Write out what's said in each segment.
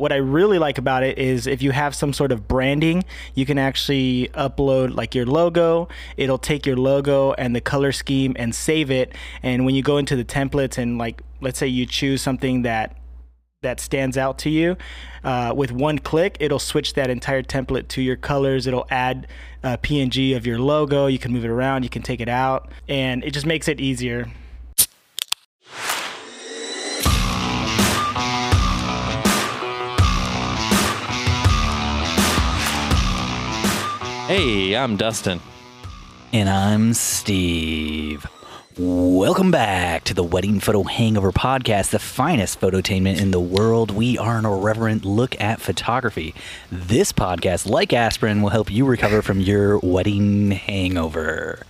what I really like about it is if you have some sort of branding, you can actually upload like your logo. It'll take your logo and the color scheme and save it. And when you go into the templates and like, let's say you choose something that that stands out to you, uh, with one click, it'll switch that entire template to your colors. It'll add a PNG of your logo. You can move it around. You can take it out, and it just makes it easier. Hey, I'm Dustin. And I'm Steve. Welcome back to the Wedding Photo Hangover Podcast, the finest phototainment in the world. We are an irreverent look at photography. This podcast, like aspirin, will help you recover from your wedding hangover.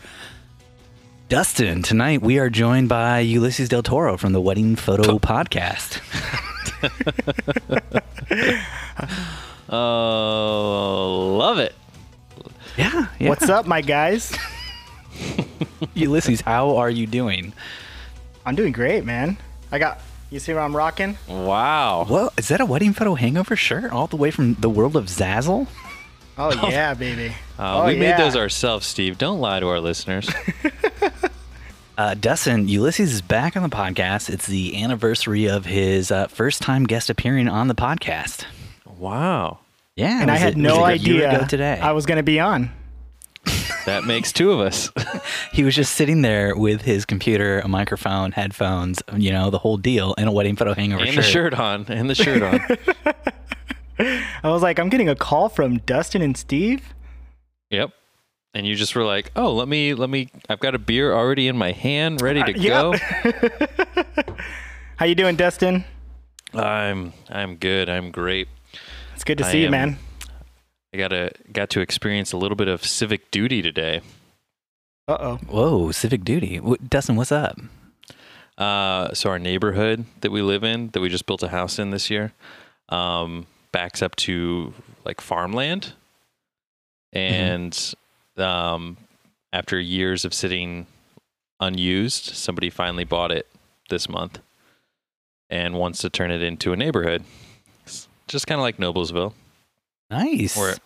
Dustin, tonight we are joined by Ulysses Del Toro from the Wedding Photo Podcast. Oh, love it. Yeah, yeah. What's up, my guys? Ulysses, how are you doing? I'm doing great, man. I got. You see what I'm rocking? Wow. Well, is that a Wedding Photo Hangover shirt all the way from the world of Zazzle? Oh yeah, baby. Uh, oh, we yeah. made those ourselves, Steve. Don't lie to our listeners. Uh, Dustin, Ulysses is back on the podcast. It's the anniversary of his uh, first time guest appearing on the podcast. wow. Yeah, and I had it- no was it a year idea today. I was gonna be on. That makes two of us. he was just sitting there with his computer, a microphone, headphones, you know, the whole deal, and a wedding photo hangover and shirt. the shirt on. And the shirt on. I was like, I'm getting a call from Dustin and Steve. yep. And you just were like, "Oh, let me let me I've got a beer already in my hand, ready to Uh, go." How you doing, Dustin? I'm I'm good. I'm great. It's good to I see you, man. I got to got to experience a little bit of civic duty today. Uh oh. Whoa, civic duty. What, Dustin, what's up? Uh, so our neighborhood that we live in, that we just built a house in this year, um, backs up to like farmland, and um, after years of sitting unused, somebody finally bought it this month and wants to turn it into a neighborhood, It's just kind of like Noblesville. Nice. Where,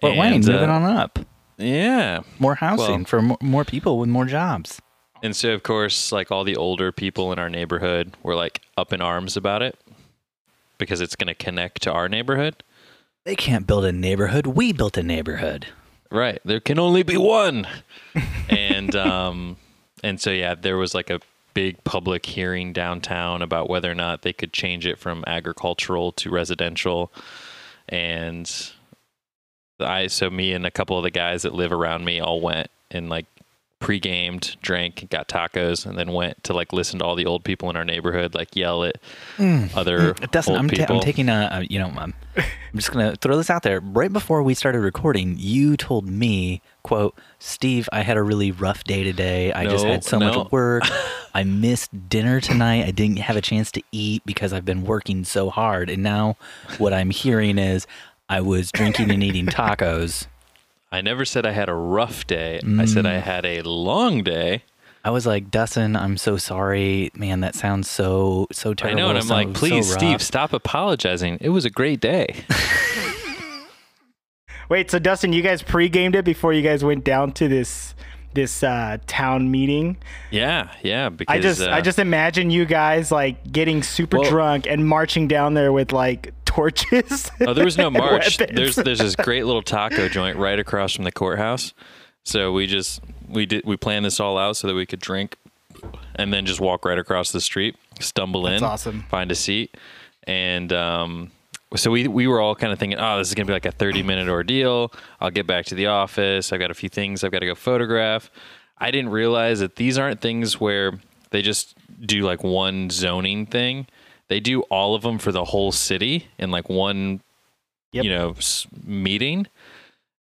Fort Wayne, and, moving uh, on up. Yeah, More housing well- for more, more people with more jobs. And so, of course, like all the older people in our neighborhood were like up in arms about it because it's going to connect to our neighborhood. They can't build a neighborhood. We built a neighborhood. Right. There can only be one. and um and so yeah, there was like a big public hearing downtown about whether or not they could change it from agricultural to residential. And I so me and a couple of the guys that live around me all went and like pre-gamed, drank, got tacos, and then went to like listen to all the old people in our neighborhood like yell at hmm. other hmm. Dustin, old I'm, ta- people. I'm taking a, a you know, I'm, I'm just gonna throw this out there. Right before we started recording, you told me, "quote Steve, I had a really rough day today. I just had so no. much work. I missed dinner tonight. I didn't have a chance to eat because I've been working so hard. And now, what I'm hearing is." I was drinking and eating tacos. I never said I had a rough day. I said Mm. I had a long day. I was like, Dustin, I'm so sorry, man. That sounds so so terrible. I know, and I'm so- like, so please, Steve, stop apologizing. It was a great day. Wait, so Dustin, you guys pre-gamed it before you guys went down to this this uh, town meeting? yeah, yeah. Because I just uh, I just imagine you guys like getting super Well- drunk and marching down there with like torches. oh, there was no march. there's there's this great little taco joint right across from the courthouse. So we just we did we planned this all out so that we could drink, and then just walk right across the street, stumble That's in, awesome. find a seat, and um, so we we were all kind of thinking, oh, this is gonna be like a 30 minute ordeal. I'll get back to the office. I've got a few things I've got to go photograph. I didn't realize that these aren't things where they just do like one zoning thing. They do all of them for the whole city in like one, Yep. you know, meeting.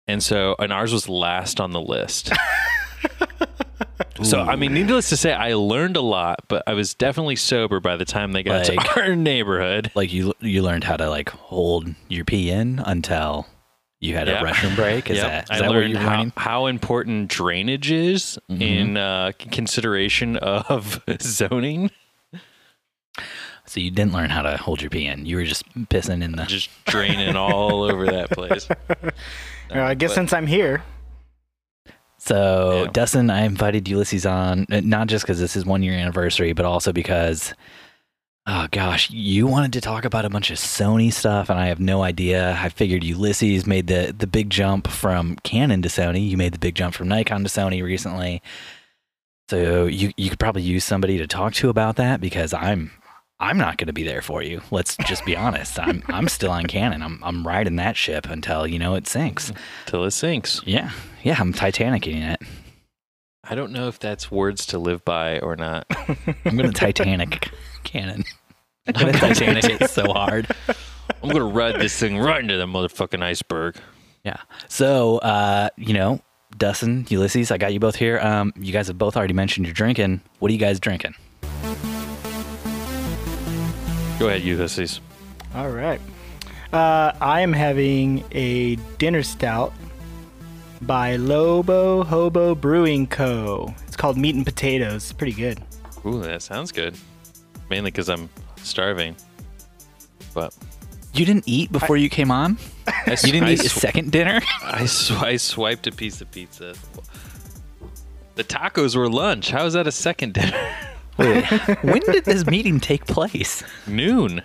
And so, and ours was last on the list. so, I mean, needless to say, I learned a lot, but I was definitely sober by the time they got Like- to our neighborhood. like you you learned how to like hold your pee in until you had Yeah. a restroom break. Is Yep. that, is I that what learned you're how, learning? how important drainage is in uh, consideration of zoning. So you didn't learn how to hold your pee in. You were just pissing in the. Just draining all over that place. Well, I guess But- since I'm here, So, Yeah. Dustin, I invited Ulysses on, uh, not just because this is one year anniversary, but also because, oh gosh, you wanted to talk about a bunch of Sony stuff, and I have no idea. I figured Ulysses made the, the big jump from Canon to Sony. You made the big jump from Nikon to Sony recently. So you you could probably use somebody to talk to about that because I'm I'm not going to be there for you. Let's just be honest. I'm I'm still on Canon. I'm I'm riding that ship until you know it sinks. Till it sinks. Yeah, yeah. I'm Titanicing it. I don't know if that's words to live by or not. I'm gonna Titanic Canon. I'm gonna Titanic it so hard. I'm gonna ride this thing right into the motherfucking iceberg. Yeah. So, uh, you know, Dustin, Ulysses, I got you both here. Um, you guys have both already mentioned you're drinking. What are you guys drinking? Go ahead, Ulysses. all right. Uh, I am having a dinner stout by Lobo Hobo Brewing Co. It's called Meat and Potatoes. It's pretty good. Ooh, that sounds good. Mainly because I'm starving. But You didn't eat before you came on. I, You didn't I, eat a sw- second dinner. I, sw- I swiped a piece of pizza. The tacos were lunch. How is that a second dinner? Wait, when did this meeting take place? Noon.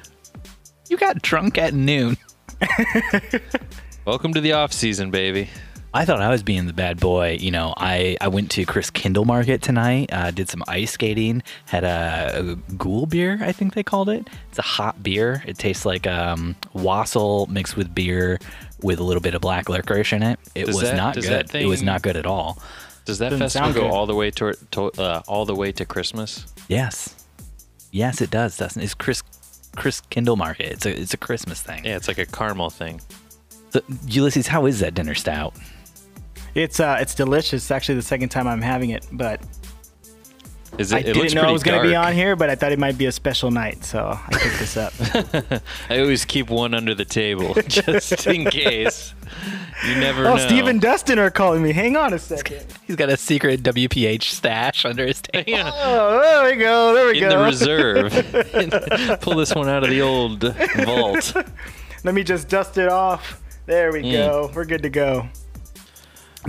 You got drunk at noon. Welcome to the off season, baby. I thought I was being the bad boy. You know, I, I went to Christkindl Market tonight, uh, did some ice skating, had a, a Glühbier, I think they called it. It's a hot beer. It tastes like um, wassail mixed with beer with a little bit of black licorice in it. It Does was that- not does good. It was thing- not good at all. Does that Doesn't festival go good. all the way to, to uh, all the way to Christmas? Yes. Yes, it does, Dustin. It's Chris Christkindl Market. It's a it's a Christmas thing. Yeah, it's like a caramel thing. So, Ulysses, how is that dinner stout? It's uh, it's delicious. It's actually the second time I'm having it, but Is it? I it didn't looks know I was going to be on here, but I thought it might be a special night, so I picked this up. I always keep one under the table just in case. You never oh, know. Steve and Dustin are calling me. Hang on a second. He's got a secret WPH stash under his table. Yeah, Oh, there we go. There we in go. the reserve. Pull this one out of the old vault. Let me just dust it off. There we Mm. go. We're good to go.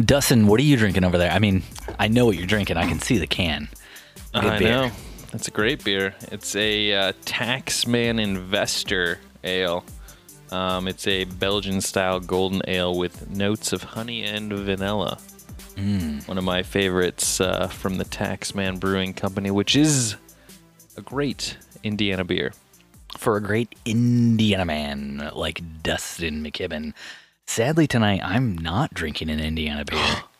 Dustin, what are you drinking over there? I mean, I know what you're drinking. I can see the can. Good I beer. know. It's a great beer. It's a uh, Taxman Investor Ale. Um, it's a Belgian style golden ale with notes of honey and vanilla. Mm. One of my favorites uh, from the Taxman Brewing Company, which is a great Indiana beer. For a great Indiana man like Dustin McKibben. Sadly, tonight I'm not drinking an Indiana beer.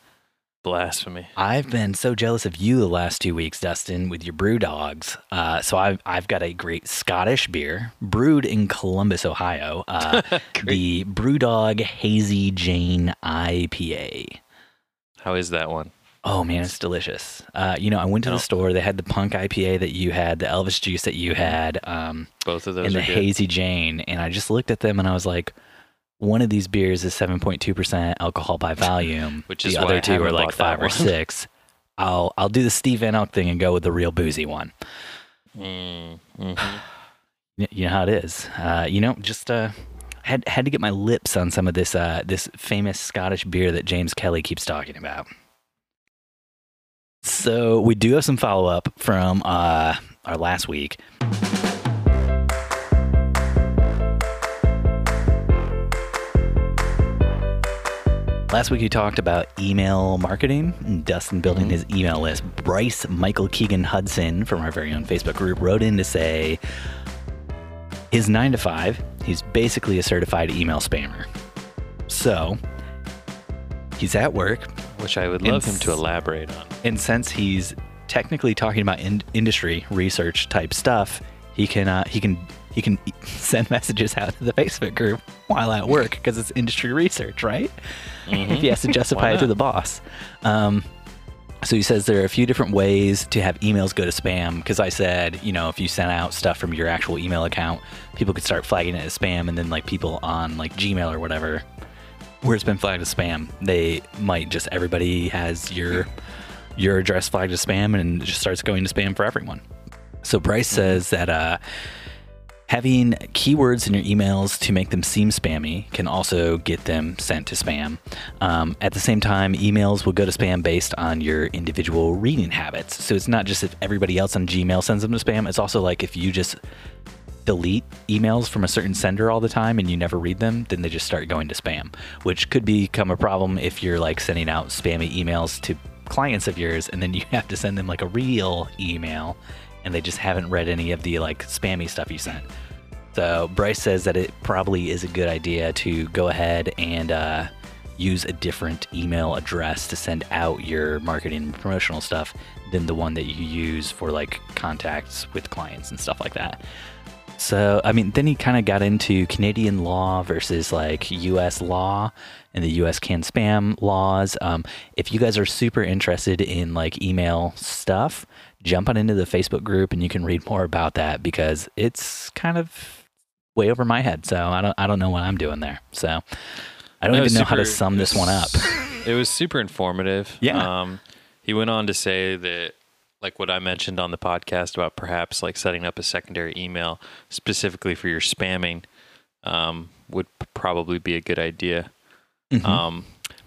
Blasphemy. I've been so jealous of you the last two weeks, Dustin, with your brew dogs. Uh, so I've I've got a great Scottish beer brewed in Columbus, Ohio. Uh, the BrewDog Hazy Jane IPA. How is that one? Oh man, it's delicious. Uh, you know, I went to the store. They had the Punk IPA that you had, the Elvis Juice that you had, um, Both of those and the good. Hazy Jane. And I just looked at them and I was like, one of these beers is 7.2% alcohol by volume. Which the is why other two are like five or six. I'll I'll do the Steve Van Elk thing and go with the real boozy one. Mm, mhm. You know how it is. Uh, you know, just uh, had had to get my lips on some of this uh, this famous Scottish beer that James Kelly keeps talking about. So we do have some follow up from uh, our last week. Last week, you talked about email marketing and Dustin building Mhm. his email list. Bryce Michael Keegan Hudson from our very own Facebook group wrote in to say his nine to five, he's basically a certified email spammer. So he's at work, Which I would love him to elaborate on. and since he's technically talking about in- industry research type stuff, he can uh, he can he can send messages out to the Facebook group while at work because it's industry research, right? if he has to justify it to the boss. Um, so he says there are a few different ways to have emails go to spam. Because I said, you know, if you send out stuff from your actual email account, people could start flagging it as spam, and then like people on like Gmail or whatever, where it's been flagged as spam, they might just everybody has your your address flagged as spam, and it just starts going to spam for everyone. So Bryce says that uh, Having keywords in your emails to make them seem spammy can also get them sent to spam. Um, at the same time, emails will go to spam based on your individual reading habits. So it's not just if everybody else on Gmail sends them to spam, it's also like if you just delete emails from a certain sender all the time and you never read them, then they just start going to spam, which could become a problem if you're like sending out spammy emails to clients of yours and then you have to send them like a real email and they just haven't read any of the like spammy stuff you sent. So Bryce says that it probably is a good idea to go ahead and uh, use a different email address to send out your marketing and promotional stuff than the one that you use for like contacts with clients and stuff like that. So, I mean, then he kind of got into Canadian law versus like US law and the US CAN-SPAM laws. Um, if you guys are super interested in like email stuff, jump on into the Facebook group and you can read more about that because it's kind of way over my head. So I don't, I don't know what I'm doing there. So I don't even know how to sum this one up. It was super informative. Yeah. Um, he went on to say that, like what I mentioned on the podcast about perhaps like setting up a secondary email specifically for your spamming um, would probably be a good idea. Mm-hmm. Um,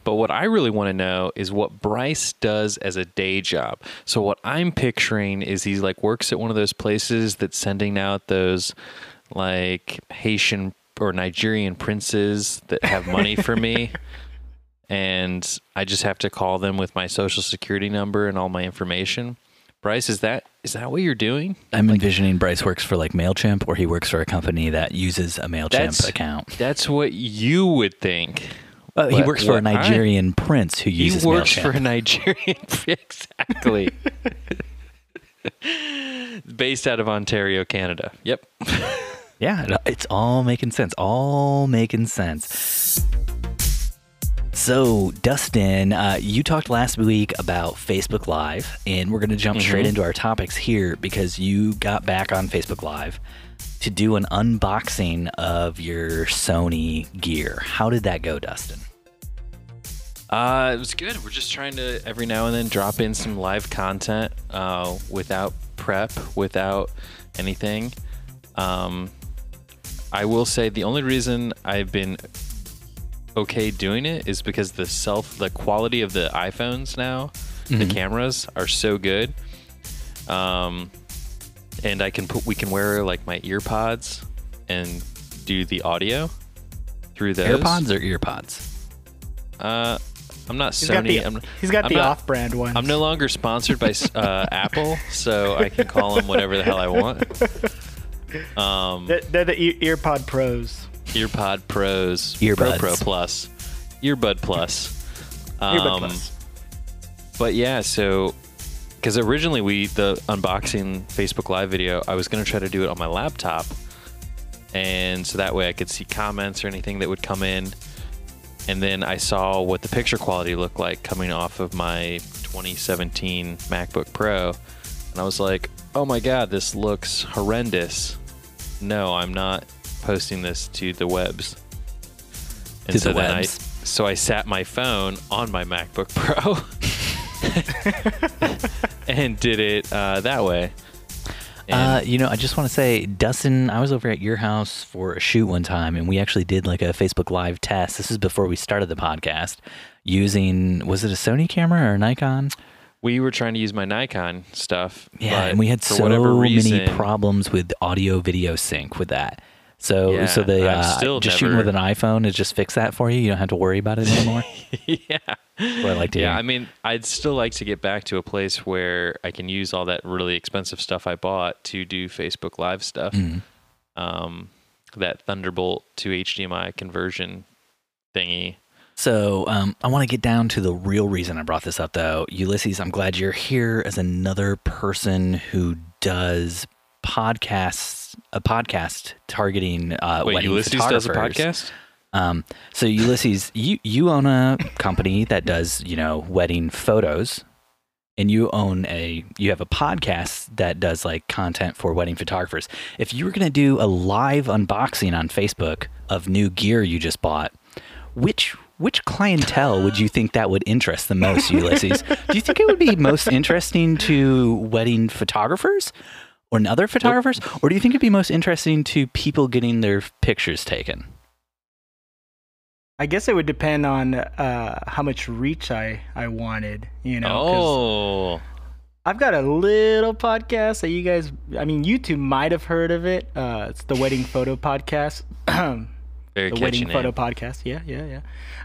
but what I really want to know is what Bryce does as a day job. So what I'm picturing is he's like works at one of those places that's sending out those like Haitian or Nigerian princes that have money for me. And I just have to call them with my social security number and all my information. Bryce, is that is that what you're doing? I'm envisioning Bryce works for like MailChimp or he works for a company that uses a MailChimp That's- account. That's what you would think. Uh, he works for a what I- Nigerian prince who uses. He works MailChimp. for a Nigerian prince. exactly. Based out of Ontario, Canada. Yep. Yeah, it's all making sense. All making sense. So, Dustin, uh, you talked last week about Facebook Live, and we're going to jump straight into our topics here because you got back on Facebook Live to do an unboxing of your Sony gear. How did that go, Dustin? Uh, it was good. We're just trying to every now and then drop in some live content uh, without prep, without anything. Um, I will say the only reason I've been okay doing it is because the self, the quality of the iPhones now, the cameras are so good. Um, and I can put, we can wear like my ear pods and do the audio through those. AirPods or earpods? Uh, I'm not He's Sony. got the I'm, he's got I'm the not- off-brand one. I'm no longer sponsored by uh, Apple, so I can call them whatever the hell I want. Um, They're, they're the ear, EarPod Pros. EarPod Pros, Earbuds. Pro Pro Plus, Earbud Plus. Earbud Um, Plus. But yeah, so because originally we the unboxing Facebook Live video, I was gonna try to do it on my laptop, and so that way I could see comments or anything that would come in. And then I saw what the picture quality looked like coming off of my 2017 MacBook Pro, and I was like, "Oh my God, this looks horrendous." No, I'm not posting this to the webs. And To so the then webs. I so I sat my phone on my MacBook Pro and did it uh, that way. Uh, you know, I just want to say, Dustin, I was over at your house for a shoot one time, and we actually did like a Facebook Live test. This is before we started the podcast, using was it a Sony camera or a Nikon? we were trying to use my Nikon stuff. Yeah, and we had so reason, many problems with audio video sync with that. So, Yeah, so the uh, still just shooting with an iPhone is just fix that for you. You don't have to worry about it anymore. yeah. what I like to Yeah, hear. I mean, I'd still like to get back to a place where I can use all that really expensive stuff I bought to do Facebook Live stuff. Mm-hmm. Um, that Thunderbolt to HDMI conversion thingy. So um, I want to get down to the real reason I brought this up, though. Ulysses, I'm glad you're here as another person who does podcasts, a podcast targeting uh, Wait, wedding Ulysses does a photographers. podcast? Um, so Ulysses, you you own a company that does you know wedding photos, and you own a you have a podcast that does like content for wedding photographers. If you were gonna do a live unboxing on Facebook of new gear you just bought, which which clientele would you think that would interest the most, Ulysses? Do you think it would be most interesting to wedding photographers? Or other photographers, or do you think it'd be most interesting to people getting their pictures taken? I guess it would depend on uh, how much reach I, I wanted, you know. Oh, I've got a little podcast that you guys, I mean, you two might have heard of it. Uh, it's the Wedding Photo Podcast. very the wedding name. photo podcast yeah yeah yeah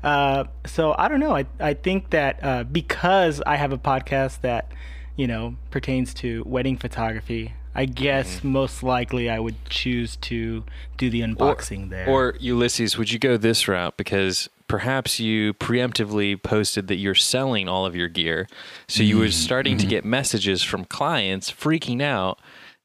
uh, so i don't know i, I think that uh, because i have a podcast that you know pertains to wedding photography i guess Mm-hmm. most likely i would choose to do the unboxing there Or Ulysses, would you go this route because perhaps you preemptively posted that you're selling all of your gear, so you were starting to get messages from clients freaking out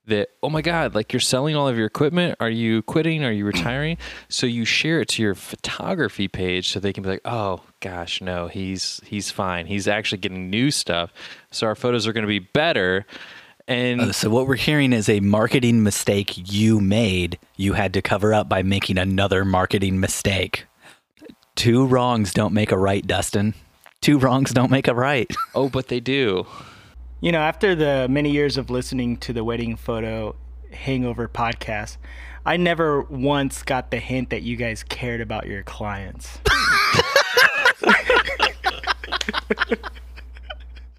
that oh my god, like you're selling all of your equipment. Are you quitting? Are you retiring? so you share it to your photography page so they can be like, oh gosh, no, he's he's fine. He's actually getting new stuff, so our photos are going to be better. And Uh, so what we're hearing is a marketing mistake you made. You had to cover up by making another marketing mistake. Two wrongs don't make a right, Dustin. Two wrongs don't make a right. oh, but they do. you know after the many years of listening to the wedding photo hangover podcast i never once got the hint that you guys cared about your clients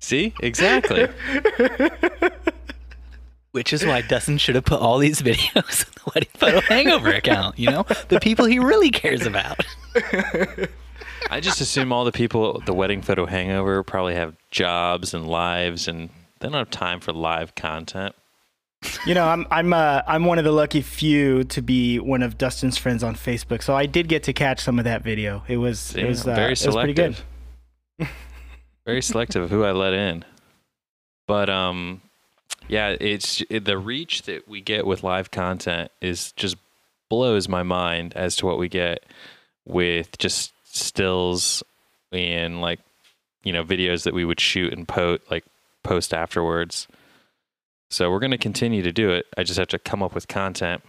See exactly. Which is why Dustin should have put all these videos in the wedding photo hangover account. You know, the people he really cares about. I just assume all the people at the wedding photo hangover probably have jobs and lives and they don't have time for live content. You know, I'm I'm uh, I'm one of the lucky few to be one of Dustin's friends on Facebook, so I did get to catch some of that video. It was See, it was uh, very it was pretty good. selective. very selective of who I let in. But um yeah, it's it, the reach that we get with live content is just blows my mind as to what we get with just stills and like you know videos that we would shoot and post like post afterwards. So we're going to continue to do it. I just have to come up with content.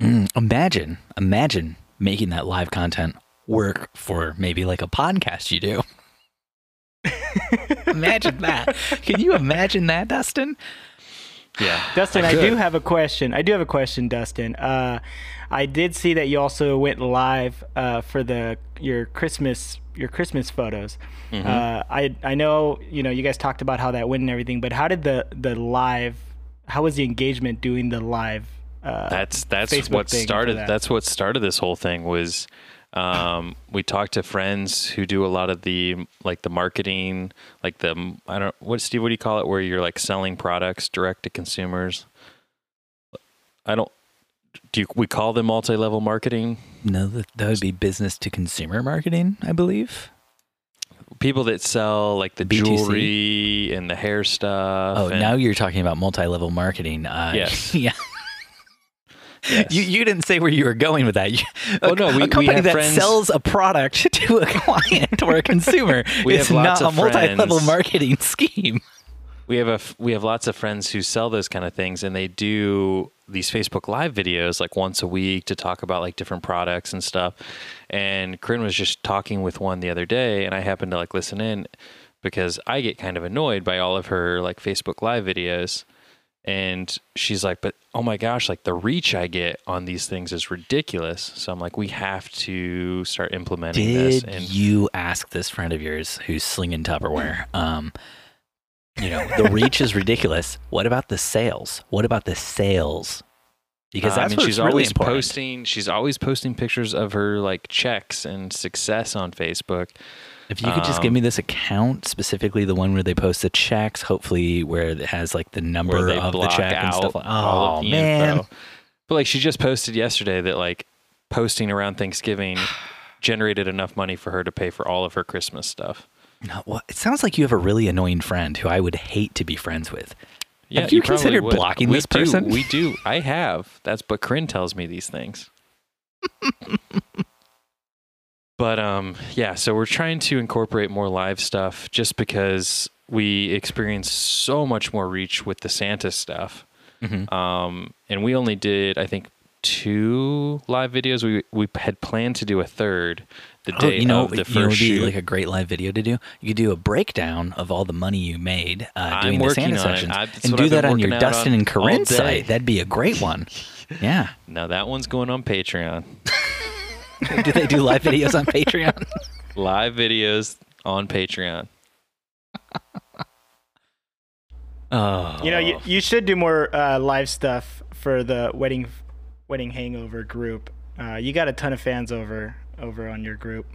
Mm, imagine, imagine making that live content work for maybe like a podcast you do. imagine that. Can you imagine that, Dustin? Yeah. Dustin, I, could. do have a question. I do have a question, Dustin. Uh, I did see that you also went live uh, for the your Christmas your Christmas photos. Mm-hmm. Uh, I I know you know you guys talked about how that went and everything, but how did the the live? How was the engagement doing the live? Uh, that's that's Facebook what started that. that's what started this whole thing was um, we talk to friends who do a lot of the like the marketing like the i don't what steve what do you call it where you're like selling products direct to consumers i don't do you, we call them multi-level marketing No, that, that would be business to consumer marketing, I believe. people that sell like the jewelry and the hair stuff Oh, and- now you're talking about multi-level marketing. Uh, Yes. yeah. Yes. You, you didn't say where you were going with that. You, a, Oh, no, we- a we company that friends- sells a product to a client or a consumer is not a multi-level marketing scheme. we have a we have lots of friends who sell those kind of things and they do these Facebook live videos like once a week to talk about like different products and stuff. And Corinne was just talking with one the other day and I happened to like listen in because I get kind of annoyed by all of her like Facebook live videos. And she's like, but oh my gosh, like the reach I get on these things is ridiculous. So I'm like, we have to start implementing this. Did And you ask this friend of yours who's slinging Tupperware? Um, you know, the reach is ridiculous. What about the sales? What about the sales? Because Uh, I mean, she's really always important. posting. She's always posting pictures of her like checks and success on Facebook. If you could just give Um, me this account, specifically the one where they post the checks, hopefully where it has like the number of the check and stuff. Like, oh man, info. But like she just posted yesterday that like posting around Thanksgiving generated enough money for her to pay for all of her Christmas stuff. no, what, it sounds like you have a really annoying friend who I would hate to be friends with. Yeah, Have you probably considered blocking we this do, person? We do. I have. That's but Corinne tells me these things. but um yeah, so we're trying to incorporate more live stuff just because we experience so much more reach with the Santa stuff. Mhm. Um and we only did I think two live videos. We we had planned to do a third the Oh, day you know, of the you first know, would be shoot. like a great live video to do. You could do a breakdown of all the money you made uh, doing the Santa on sessions, I- and do I've that on your Dustin on and Corinne site. That'd be a great one. Yeah. now that one's going on Patreon. do they do live videos on Patreon? live videos on Patreon. Oh, You know, you, you should do more uh, live stuff for the wedding wedding hangover group. Uh, you got a ton of fans over over on your group.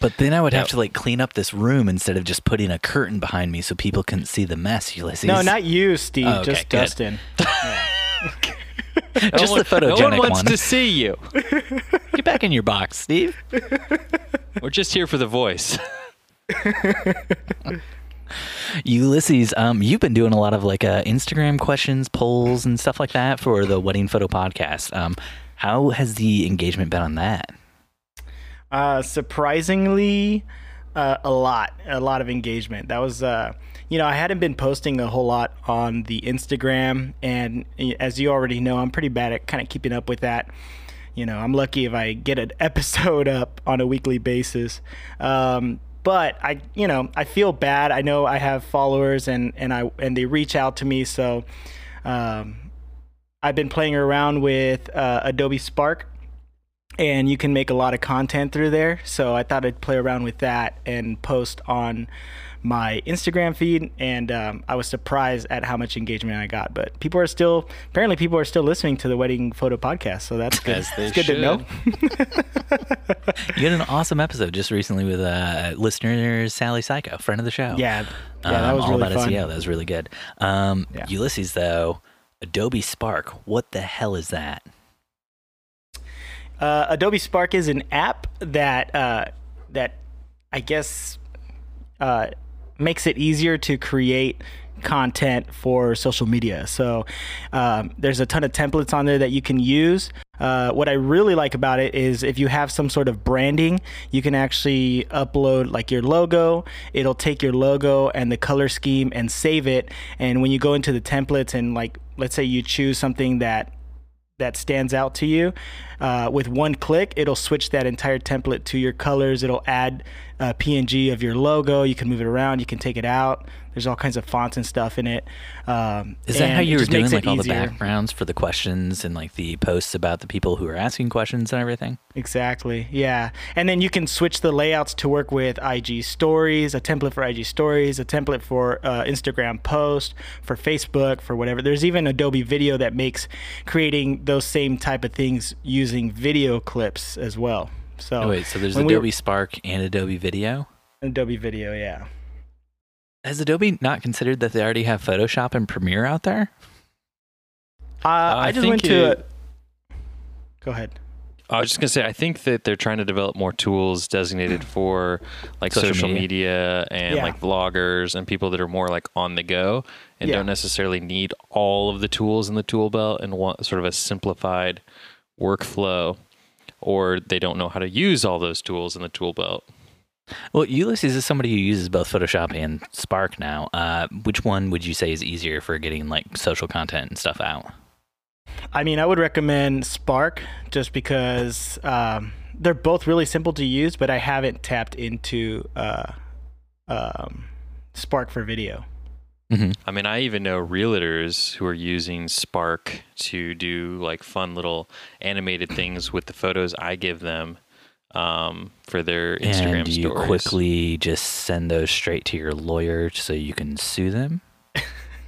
But then I would have to like clean up this room instead of just putting a curtain behind me so people couldn't see the mess. Ulysses. No, not you, Steve. Oh, okay, just good. Dustin. just no the one, no one wants one. to see you. Get back in your box, Steve. We're just here for the voice. Ulysses, um, you've been doing a lot of like uh, Instagram questions, polls, and stuff like that for the Wedding Photo Podcast. Um, how has the engagement been on that? Uh, surprisingly, uh, a lot, a lot of engagement. That was, uh, you know, I hadn't been posting a whole lot on the Instagram, and as you already know, I'm pretty bad at kind of keeping up with that. You know, I'm lucky if I get an episode up on a weekly basis. Um, but I, you know, I feel bad. I know I have followers, and and I and they reach out to me, so. Um, I've been playing around with uh, Adobe Spark, and you can make a lot of content through there. So I thought I'd play around with that and post on my Instagram feed. And um, I was surprised at how much engagement I got. But people are still, apparently, people are still listening to the wedding photo podcast. So that's good. It's good to know. You had an awesome episode just recently with uh, listener Sally Psycho, friend of the show. yeah, yeah, that Um, was all really about fun. SEO. That was really good. Um, Yeah. Ulysses, though, Adobe Spark. What the hell is that? Uh, Adobe Spark is an app that uh, that I guess uh, makes it easier to create content for social media. So um, there's a ton of templates on there that you can use. Uh, what I really like about it is if you have some sort of branding, you can actually upload like your logo. It'll take your logo and the color scheme and save it. And when you go into the templates and like, let's say you choose something that that stands out to you. Uh, with one click, it'll switch that entire template to your colors. It'll add a PNG of your logo. You can move it around. You can take it out. There's all kinds of fonts and stuff in it. Um, Is that how you were doing like all the backgrounds for the questions and like the posts about the people who are asking questions and everything? Exactly. Yeah. And then you can switch the layouts to work with IG stories, a template for IG stories, a template for uh, Instagram post, for Facebook, for whatever. There's even Adobe Video that makes creating those same type of things using video clips as well. So Oh, wait, so there's when we- Adobe Spark and Adobe Video? Adobe Video, yeah. Has Adobe not considered that they already have Photoshop and Premiere out there? Uh, I, I just think went to. it- A... Go ahead. I was just gonna say, I think that they're trying to develop more tools designated for like Social social, media. media. and Yeah. like vloggers and people that are more like on the go and Yeah. don't necessarily need all of the tools in the tool belt and want sort of a simplified workflow, or they don't know how to use all those tools in the tool belt. Well, Ulysses is somebody who uses both Photoshop and Spark now. Uh, which one would you say is easier for getting like social content and stuff out? I mean, I would recommend Spark just because um, they're both really simple to use, but I haven't tapped into uh, um, Spark for video. Mm-hmm. I mean, I even know realtors who are using Spark to do like fun little animated things with the photos I give them um, for their Instagram and you stories. quickly just send those straight to your lawyer so you can sue them?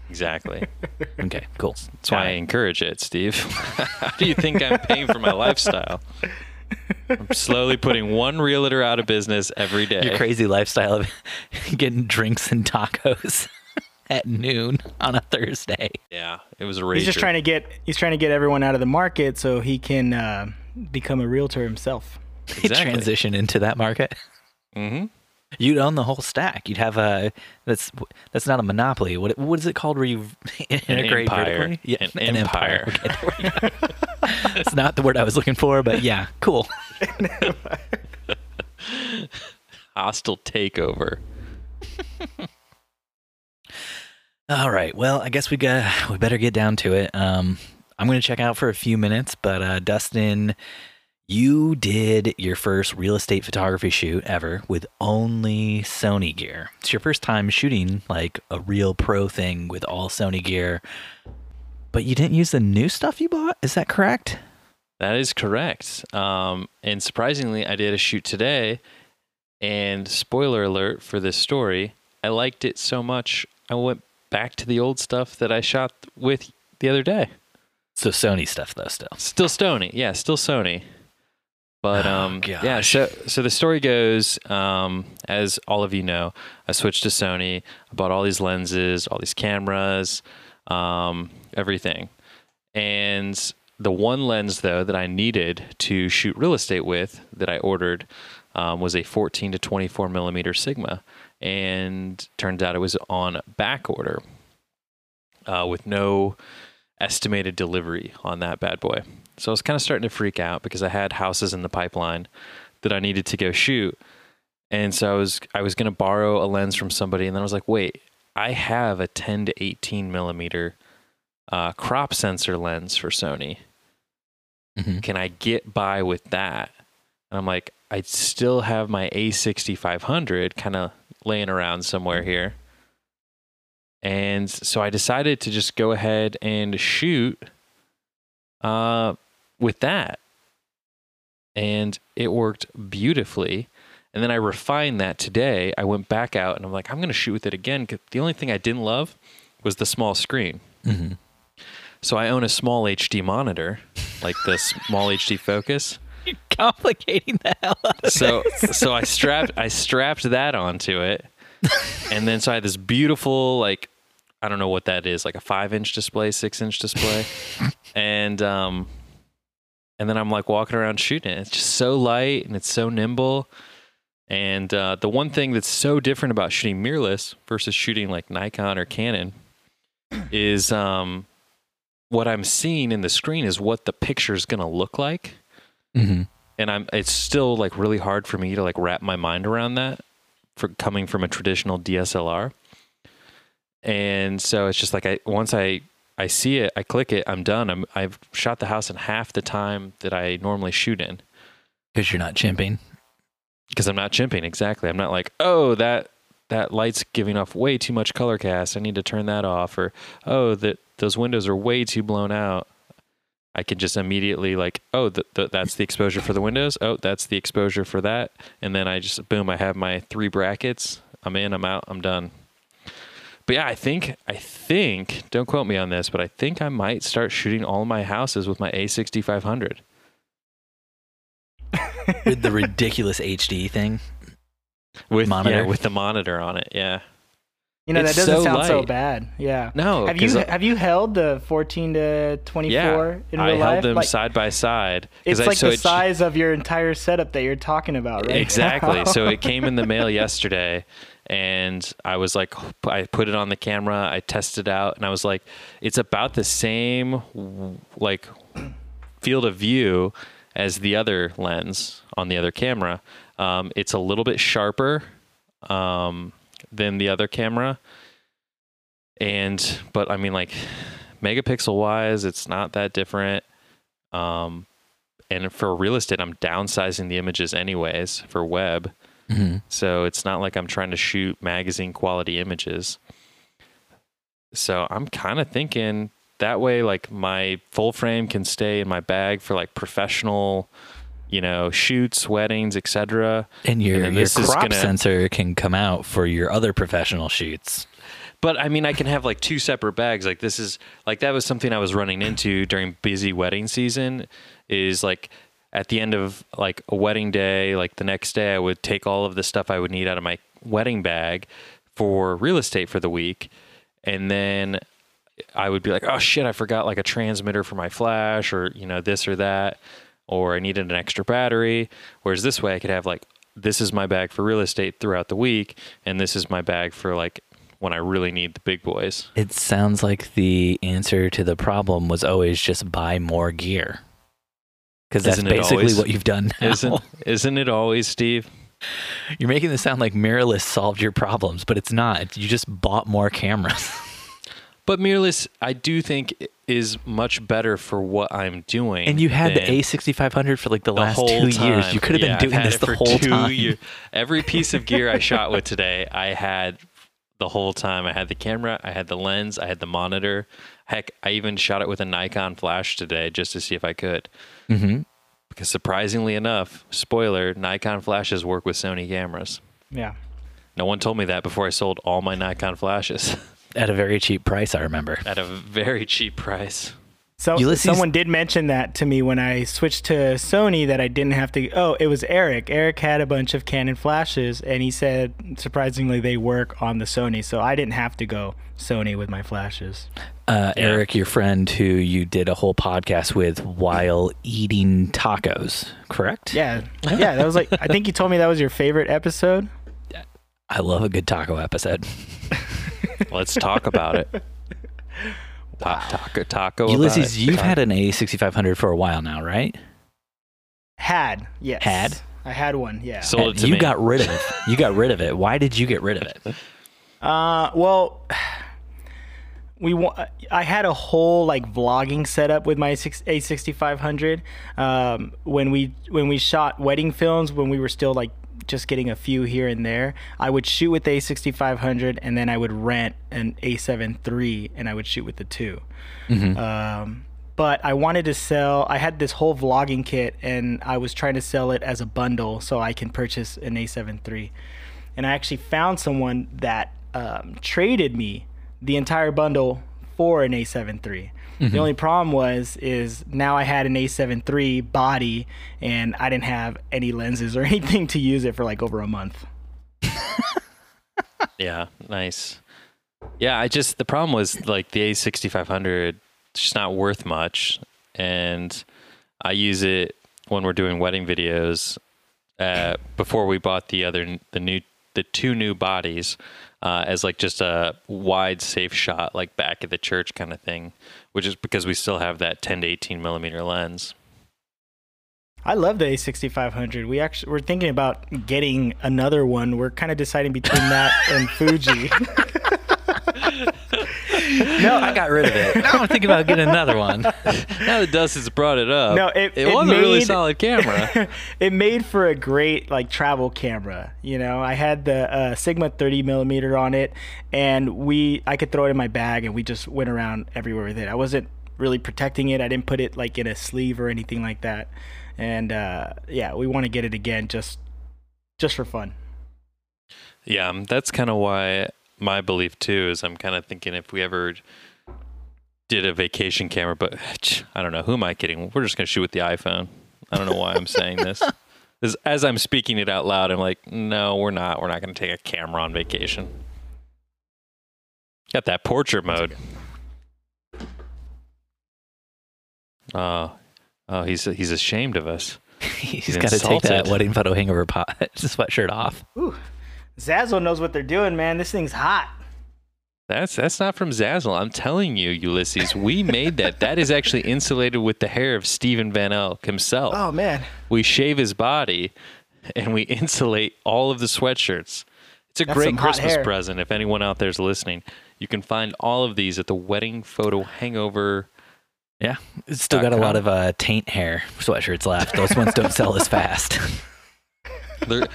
Exactly. Okay, cool. That's why I encourage it, Steve. How do you think I'm paying for my lifestyle? I'm slowly putting one realtor out of business every day. Your crazy lifestyle of getting drinks and tacos at noon on a Thursday. Yeah, it was a rager. He's just trying to get he's trying to get everyone out of the market so he can uh, become a realtor himself. Exactly. Transition into that market. hmm You'd own the whole stack. You'd have a that's that's not a monopoly. What what is it called where you integrate empire. Yeah, An empire. There we go. It's not the word I was looking for, but yeah, cool. Hostile takeover. All right. Well, I guess we got we better get down to it. Um, I'm going to check out for a few minutes, but uh, Dustin, you did your first real estate photography shoot ever with only Sony gear. It's your first time shooting like a real pro thing with all Sony gear, but you didn't use the new stuff you bought. Is that correct? That is correct. Um, and surprisingly, I did a shoot today. And spoiler alert for this story, I liked it so much, I went back to the old stuff that I shot with the other day. So Sony stuff though, still. Still Sony, yeah, still Sony. But Oh, um, yeah. So so the story goes, um, as all of you know, I switched to Sony. I bought all these lenses, all these cameras, um, everything. And the one lens though that I needed to shoot real estate with that I ordered um, was a 14 to 24 millimeter Sigma, and turns out it was on back order uh, with no estimated delivery on that bad boy. So I was kind of starting to freak out because I had houses in the pipeline that I needed to go shoot. And so I was I was going to borrow a lens from somebody and then I was like, "Wait, I have a 10 to 18 millimeter uh, crop sensor lens for Sony. Mm-hmm. Can I get by with that?" And I'm like, "I still have my A6500 kind of laying around somewhere here." And so I decided to just go ahead and shoot uh, with that. And it worked beautifully. And then I refined that today. I went back out and I'm like, I'm going to shoot with it again. 'cause the only thing I didn't love was the small screen. Mm-hmm. So I own a small HD monitor, like the SmallHD Focus. You're complicating the hell out of So so I strapped I strapped that onto it. And then so I had this beautiful like I don't know what that is, like a five inch display, six inch display. and um and then I'm like walking around shooting it. It's just so light and it's so nimble. And uh, the one thing that's so different about shooting mirrorless versus shooting like Nikon or Canon is um, what I'm seeing in the screen is what the picture is going to look like Mm-hmm. and I'm it's still like really hard for me to like wrap my mind around that for coming from a traditional DSLR. And so it's just like I once I I see it, I click it, I'm done. I'm I've shot the house in half the time that I normally shoot in Because you're not chimping. because I'm not chimping exactly. I'm not like, "Oh, that that light's giving off way too much color cast. I need to turn that off." Or, "Oh, that those windows are way too blown out." I can just immediately like, "Oh, th- th- that's the exposure for the windows. Oh, that's the exposure for that." And then I just boom, I have my three brackets. I'm in, I'm out, I'm done. But yeah, I think I think, don't quote me on this, but I think I might start shooting all my houses with my A6500. With the ridiculous HD thing. With Monitor? yeah, with the monitor on it. Yeah. You know It's that doesn't so sound so bad. Yeah. No, Have you 'cause I- have you held the 14 to 24 yeah, in I real held them Like, side by side. it's I, like so the it- size of your entire setup that you're talking about, right? Exactly. so it came in the mail yesterday, and I was like, I put it on the camera, I tested out, and I was like, it's about the same like field of view as the other lens on the other camera. Um, it's a little bit sharper um, than the other camera, and but I mean like megapixel wise, it's not that different. Um, and for real estate, I'm downsizing the images anyways for web. Mm-hmm. So it's not like I'm trying to shoot magazine quality images. So I'm kind of thinking that way, like my full frame can stay in my bag for like professional, you know, shoots, weddings, etc. And your, And your crop gonna- sensor can come out for your other professional shoots. But I mean, I can have like two separate bags. Like this is like that was something I was running into during busy wedding season. Is like at the end of like a wedding day, like the next day, I would take all of the stuff I would need out of my wedding bag for real estate for the week, and then I would be like, oh shit, I forgot like a transmitter for my flash, or you know this or that, or I needed an extra battery. Whereas this way, I could have like this is my bag for real estate throughout the week, and this is my bag for like when I really need the big boys. It sounds like the answer to the problem was always just buy more gear. Because that's Isn't it basically always? what you've done now. Isn't isn't it always, Steve? You're making this sound like mirrorless solved your problems, but it's not. You just bought more cameras. But mirrorless, I do think is much better for what I'm doing. And you had the A6500 for like the, the last whole two time. years. You could have Yeah, been doing this the whole two time. years. Every piece of gear I shot with today, I had the whole time. I had the camera, I had the lens, I had the monitor. Heck, I even shot it with a Nikon flash today just to see if I could. hmm Because surprisingly enough, spoiler, Nikon flashes work with Sony cameras. Yeah. No one told me that before I sold all my Nikon flashes At a very cheap price, I remember. at a very cheap price. So Ulysses- someone did mention that to me when I switched to Sony that I didn't have to. Oh, it was Eric. Eric had a bunch of Canon flashes, and he said surprisingly they work on the Sony, so I didn't have to go Sony with my flashes. Uh, Yeah. Eric, your friend who you did a whole podcast with while eating tacos, correct? Yeah, yeah. That was like I think you told me that was your favorite episode. I love a good taco episode. Let's talk about it. Ta- Taco, taco. about Ulysses, it. you've had an A6500 for a while now, right? Had yes. Had? I had one. Yeah. sold it to you me. got rid of it. You got rid of it. Why did you get rid of it? Uh, well, we wa- I had a whole like vlogging setup with my A6500. Um, when we when we shot wedding films, when we were still like just getting a few here and there, I would shoot with the A6500, and then I would rent an A7 III, and I would shoot with the 2 Um, but I wanted to sell. I had this whole vlogging kit, and I was trying to sell it as a bundle so I can purchase an A7 III and I actually found someone that um, traded me the entire bundle for an A7 III. The only problem was is now I had an A7 III body and I didn't have any lenses or anything to use it for like over a month. Yeah, nice. Yeah, I just the problem was like the A6500 it's just not worth much and I use it when we're doing wedding videos uh, before we bought the other the new the two new bodies uh, as like just a wide safe shot like back at the church kind of thing which is because we still have that 10 to 18 millimeter lens I love the A6500. We actually we're thinking about getting another one. We're kind of deciding between that and Fuji. No, I got rid of it. Now I'm thinking about getting another one. now that Dust has brought it up No, it- it was a really solid camera it made for a great like travel camera. You know, I had the uh, Sigma 30 millimeter on it, and we I could throw it in my bag, and we just went around everywhere with it. I wasn't really protecting it. I didn't put it like in a sleeve or anything like that. And uh, yeah, we want to get it again just just for fun. Yeah, um, that's kind of why my belief too is I'm kind of thinking if we ever did a vacation camera, but I don't know who am I kidding? We're just gonna shoot with the iPhone. I don't know why I'm saying this. As, as I'm speaking it out loud, I'm like, no, we're not. We're not gonna take a camera on vacation. Got that portrait mode. Oh, oh, he's he's ashamed of us. He's He's got to take that wedding photo hangover pot, sweatshirt off. Zazzle knows what they're doing, man. This thing's hot. That's that's not from Zazzle. I'm telling you, Ulysses, we made that. That is actually insulated with the hair of Stephen Van Elk himself. Oh man, We shave his body and we insulate all of the sweatshirts. It's a That's great Christmas hair. present if anyone out there's listening. You can find all of these at the Wedding Photo Hangover. Yeah, it's still got a lot of uh, taint hair sweatshirts left. Those ones don't sell as fast. They're-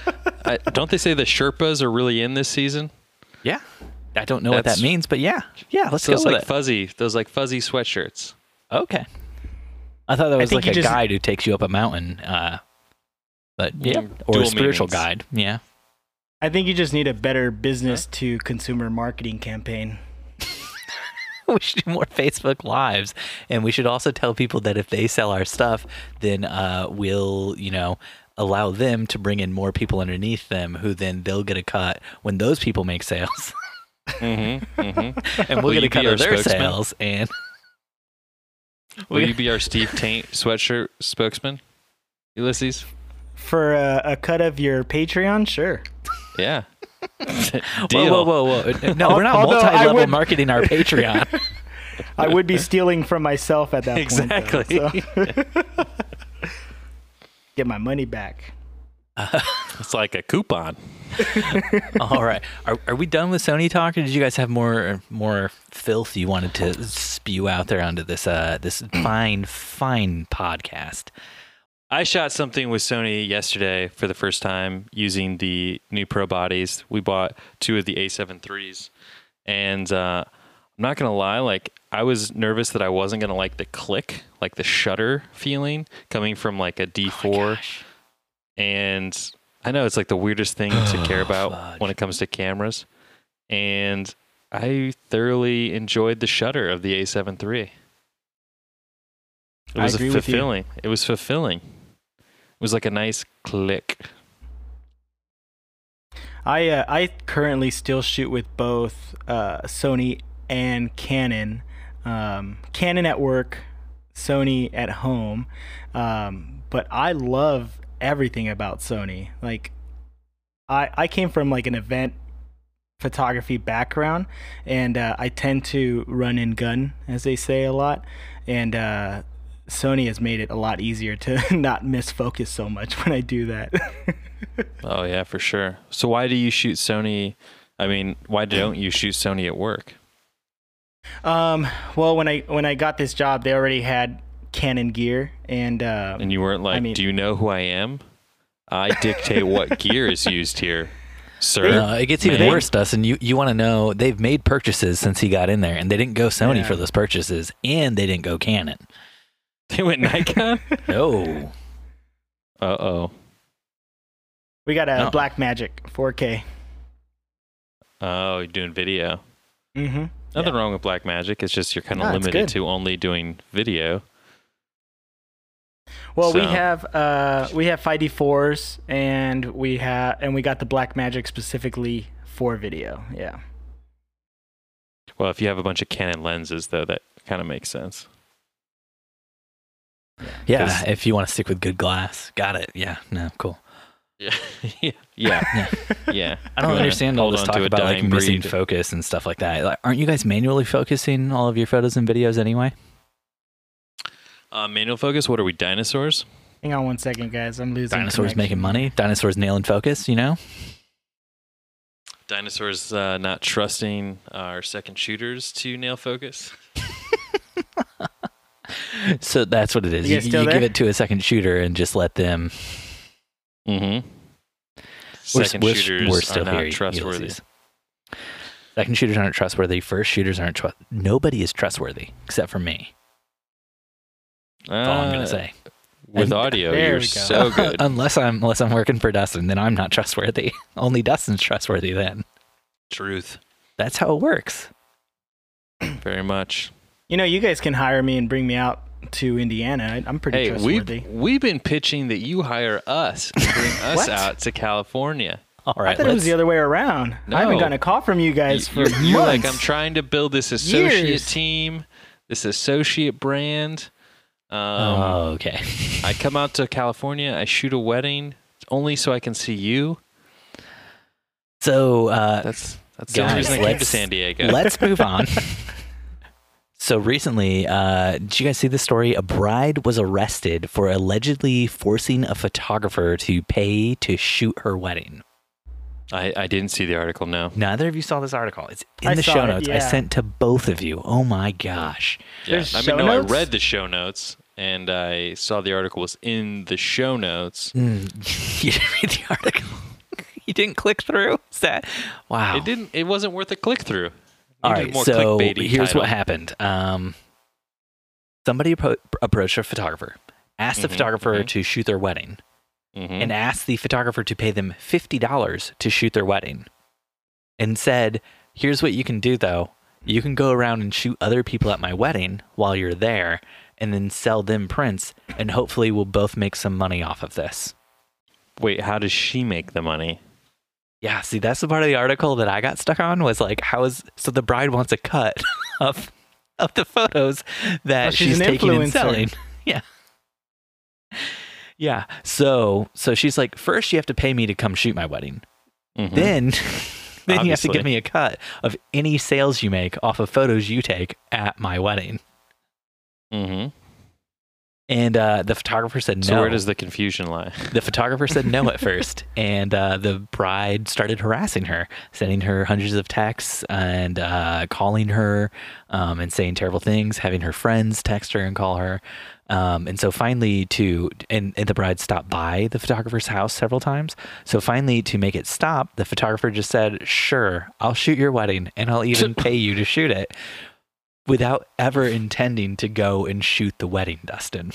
I, don't they say the Sherpas are really in this season? yeah, I don't know what that means, but yeah, yeah, let's go Those with like it. fuzzy, those like fuzzy sweatshirts. Okay. I thought that was like a you just- guide who takes you up a mountain. Uh, but yeah, or a spiritual meanings. guide. Yeah. I think you just need a better business to consumer marketing campaign. we should do more Facebook lives, and we should also tell people that if they sell our stuff, then uh, we'll you know allow them to bring in more people underneath them, who then they'll get a cut when those people make sales, Mm-hmm, mm-hmm. and we'll Will get a cut of their spokesman? sales. And Will you be our Steve Taint sweatshirt spokesman, Ulysses? For a, a cut of your Patreon, sure. Yeah. whoa, Deal. whoa, whoa, whoa! No, we're not multi-level would- marketing our Patreon. I would be stealing from myself at that Exactly. point. though, so. Get my money back. It's like a coupon. All right. Are, are we done with Sony talk, or did you guys have more more filth you wanted to spew out there onto this uh this fine fine podcast? I shot something with Sony yesterday for the first time using the new Pro bodies. We bought two of the A7 threes, and uh, I'm not gonna lie, like I was nervous that I wasn't gonna like the click, like the shutter feeling coming from like a D4, Gosh. and I know it's like the weirdest thing to care about fudge. when it comes to cameras, and I thoroughly enjoyed the shutter of the A7 III. It I was agree with you. fulfilling. It was fulfilling. It was like a nice click. I uh, I currently still shoot with both uh, Sony and Canon. Um, Canon at work, Sony at home. Um, but I love everything about Sony. Like, I I came from like an event photography background, and uh, I tend to run and gun, as they say a lot, and. Uh, Sony has made it a lot easier to not miss focus so much when I do that. Oh yeah, for sure. So why do you shoot Sony? I mean, why don't you shoot Sony at work? Um, well, when I when I got this job, they already had Canon gear, and uh, And you weren't like, mean- "Do you know who I am? I dictate what gear is used here, sir." No, it gets even Man. worse, Dustin. You you want to know they've made purchases since he got in there, and they didn't go Sony Yeah. for those purchases, and they didn't go Canon. They went Nikon. No, uh oh. we got a No. Blackmagic 4K. Oh, you're doing video. Mm-hmm. Nothing wrong with Blackmagic. It's just you're kind of No, limited to only doing video. Well, we have uh we have 5D4s, and we have and we got the Blackmagic specifically for video. Yeah. Well, if you have a bunch of Canon lenses, though, that kind of makes sense. Yeah, If you want to stick with good glass, got it. Yeah, no, cool. Yeah, yeah, yeah, yeah. I don't understand all this talk about like dying missing focus and stuff like that. Like, aren't you guys manually focusing all of your photos and videos anyway? Uh, manual focus. What are we? Dinosaurs? Hang on one second, guys. I'm losing. Dinosaurs making money. Dinosaurs nailing focus. You know. Dinosaurs uh, not trusting our second shooters to nail focus. So that's what it is. You You, you give it to a second shooter and just let them. Mm-hmm. We're- Second we're, shooters we're still are not here, trustworthy. Ulysses. Second shooters aren't trustworthy. First shooters aren't trust. Nobody is trustworthy except for me. That's all I'm gonna Uh, say. With And- audio, you're go. so good. unless I'm unless I'm working for Dustin, then I'm not trustworthy. Only Dustin's trustworthy. Then Truth. that's how it works. Very much. You know, you guys can hire me and bring me out to Indiana. I, I'm pretty Hey, trustworthy. we've, we've been pitching that you hire us and bring us out to California. All right, I thought it was the other way around. I haven't gotten a call from you guys You- for you're, you're like. I'm trying to build this associate Years. team, this associate brand. Um, oh, okay. I come out to California, I shoot a wedding only so I can see you. So uh, That's that's the reason I came to San Diego. let's move on. So recently, uh, did you guys see the story? A bride was arrested for allegedly forcing a photographer to pay to shoot her wedding. I, I didn't see the article. No. Neither of you saw this article. It's in I the show it, notes. I sent to both of you. Oh my gosh. Yeah. There's I mean, no, notes? I read the show notes and I saw the article was in the show notes. Mm, you didn't read the article. you didn't click through. Is that wow? It didn't. It wasn't worth a click through. All right, so here's title. what happened. Um, somebody appro- approached a photographer, asked the Mhm, photographer mhm. to shoot their wedding, Mhm. and asked the photographer to pay them fifty dollars to shoot their wedding, and said, "Here's what you can do though. You can go around and shoot other people at my wedding while you're there, and then sell them prints, and hopefully we'll both make some money off of this." Wait, how does she make the money? Yeah, see, that's the part of the article that I got stuck on was like, how is so the bride wants a cut of of the photos that Oh, she's she's, an taking and selling. Yeah. Yeah. So so she's like, first you have to pay me to come shoot my wedding. Mhm. Then then you have to give me a cut of any sales you make off of photos you take at my wedding. Mhm. And uh, the photographer said So no. where does the confusion lie? The photographer said no at first, and uh, the bride started harassing her, sending her hundreds of texts and uh, calling her um, and saying terrible things, having her friends text her and call her. Um, and so finally, to and, and the bride stopped by the photographer's house several times. So finally, to make it stop, the photographer just said, "Sure, I'll shoot your wedding, and I'll even pay you to shoot it." Without ever intending to go and shoot the wedding, Dustin.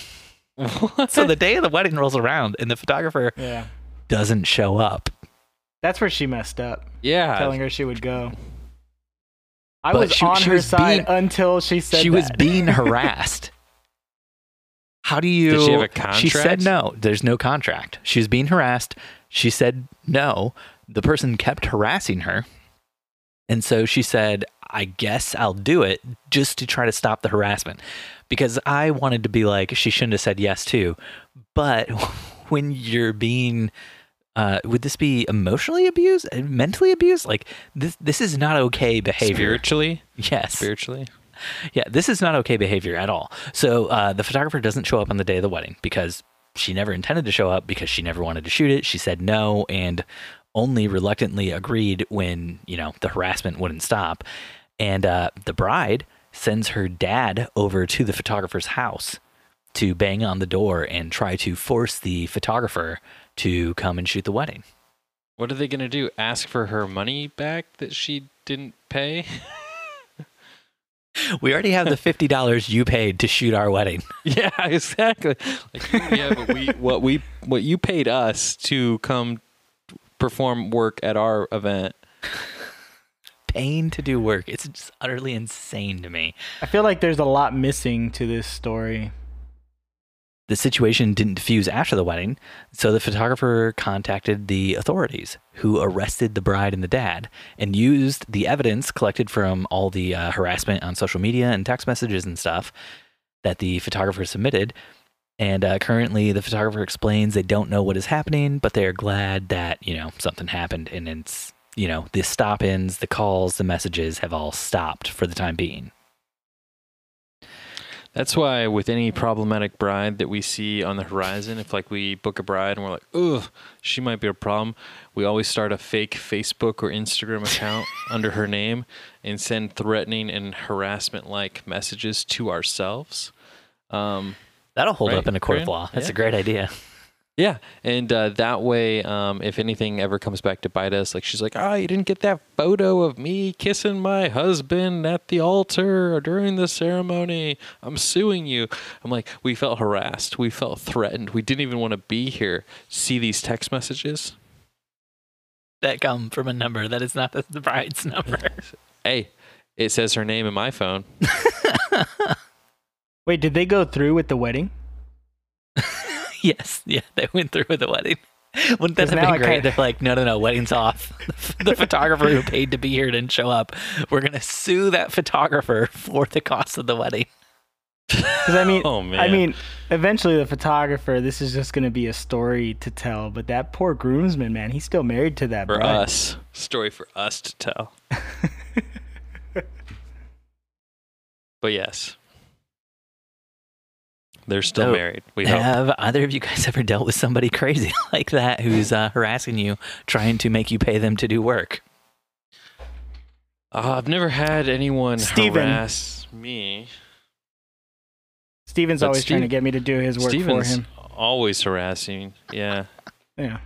So the day of the wedding rolls around and the photographer Yeah. doesn't show up. That's where she messed up, Yeah. telling her she would go. I But was she- on she her was side being- until she said she was being harassed. How do you? Did she have a She said no. There's no contract. She was being harassed. She said no. The person kept harassing her, and so she said, "I guess I'll do it just to try to stop the harassment." Because I wanted to be like, she shouldn't have said yes too. But when you're being uh, would this be emotionally abused, Uh, mentally abused? Like this, this is not okay behavior. Spiritually? Yes. Spiritually? Yeah, this is not okay behavior at all. So uh, the photographer doesn't show up on the day of the wedding because she never intended to show up because she never wanted to shoot it. She said no and only reluctantly agreed when you know the harassment wouldn't stop. And uh, the bride sends her dad over to the photographer's house to bang on the door and try to force the photographer to come and shoot the wedding. What are they going to do? Ask for her money back that she didn't pay? We already have the fifty dollars you paid to shoot our wedding. yeah, exactly. Like, yeah, but we what we what you paid us to come perform work at our event. Paying to do work. It's just utterly insane to me. I feel like there's a lot missing to this story. The situation didn't diffuse after the wedding, so the photographer contacted the authorities, who arrested the bride and the dad and used the evidence collected from all the uh, harassment on social media and text messages and stuff that the photographer submitted. And uh, currently, the photographer explains they don't know what is happening, but they are glad that you know something happened, and it's you know the stop-ins, the calls, the messages have all stopped for the time being. That's why with any problematic bride that we see on the horizon, if like we book a bride and we're like, ugh, she might be a problem, we always start a fake Facebook or Instagram account under her name and send threatening and harassment like messages to ourselves. Um, That'll hold Right, up in a court of law. That's Yeah. a great idea. Yeah, and uh, that way, um, if anything ever comes back to bite us, like she's like, "Ah, you didn't get that photo of me kissing my husband at the altar or during the ceremony. I'm suing you." I'm like, we felt harassed, we felt threatened, we didn't even want to be here. See these text messages? that come from a number that is not the, the bride's number. Hey, it says her name in my phone. Wait, did they go through with the wedding? yes, yeah, they went through with the wedding. Wouldn't that have been great? kinda- They're like, no, no, no, wedding's off. the photographer who paid to be here didn't show up. We're gonna sue that photographer for the cost of the wedding. Because I mean, Oh, man. I mean, eventually the photographer. This is just going to be a story to tell. But that poor groomsman, man, he's still married to that For bride. us, story for us to tell. but yes, they're still So, married. We hope. Have either of you guys ever dealt with somebody crazy like that who's uh, harassing you, trying to make you pay them to do work? Uh, I've never had anyone Steven. harass me. Steven's But always trying to get me to do his work Steven's for him. always harassing. Yeah. Yeah,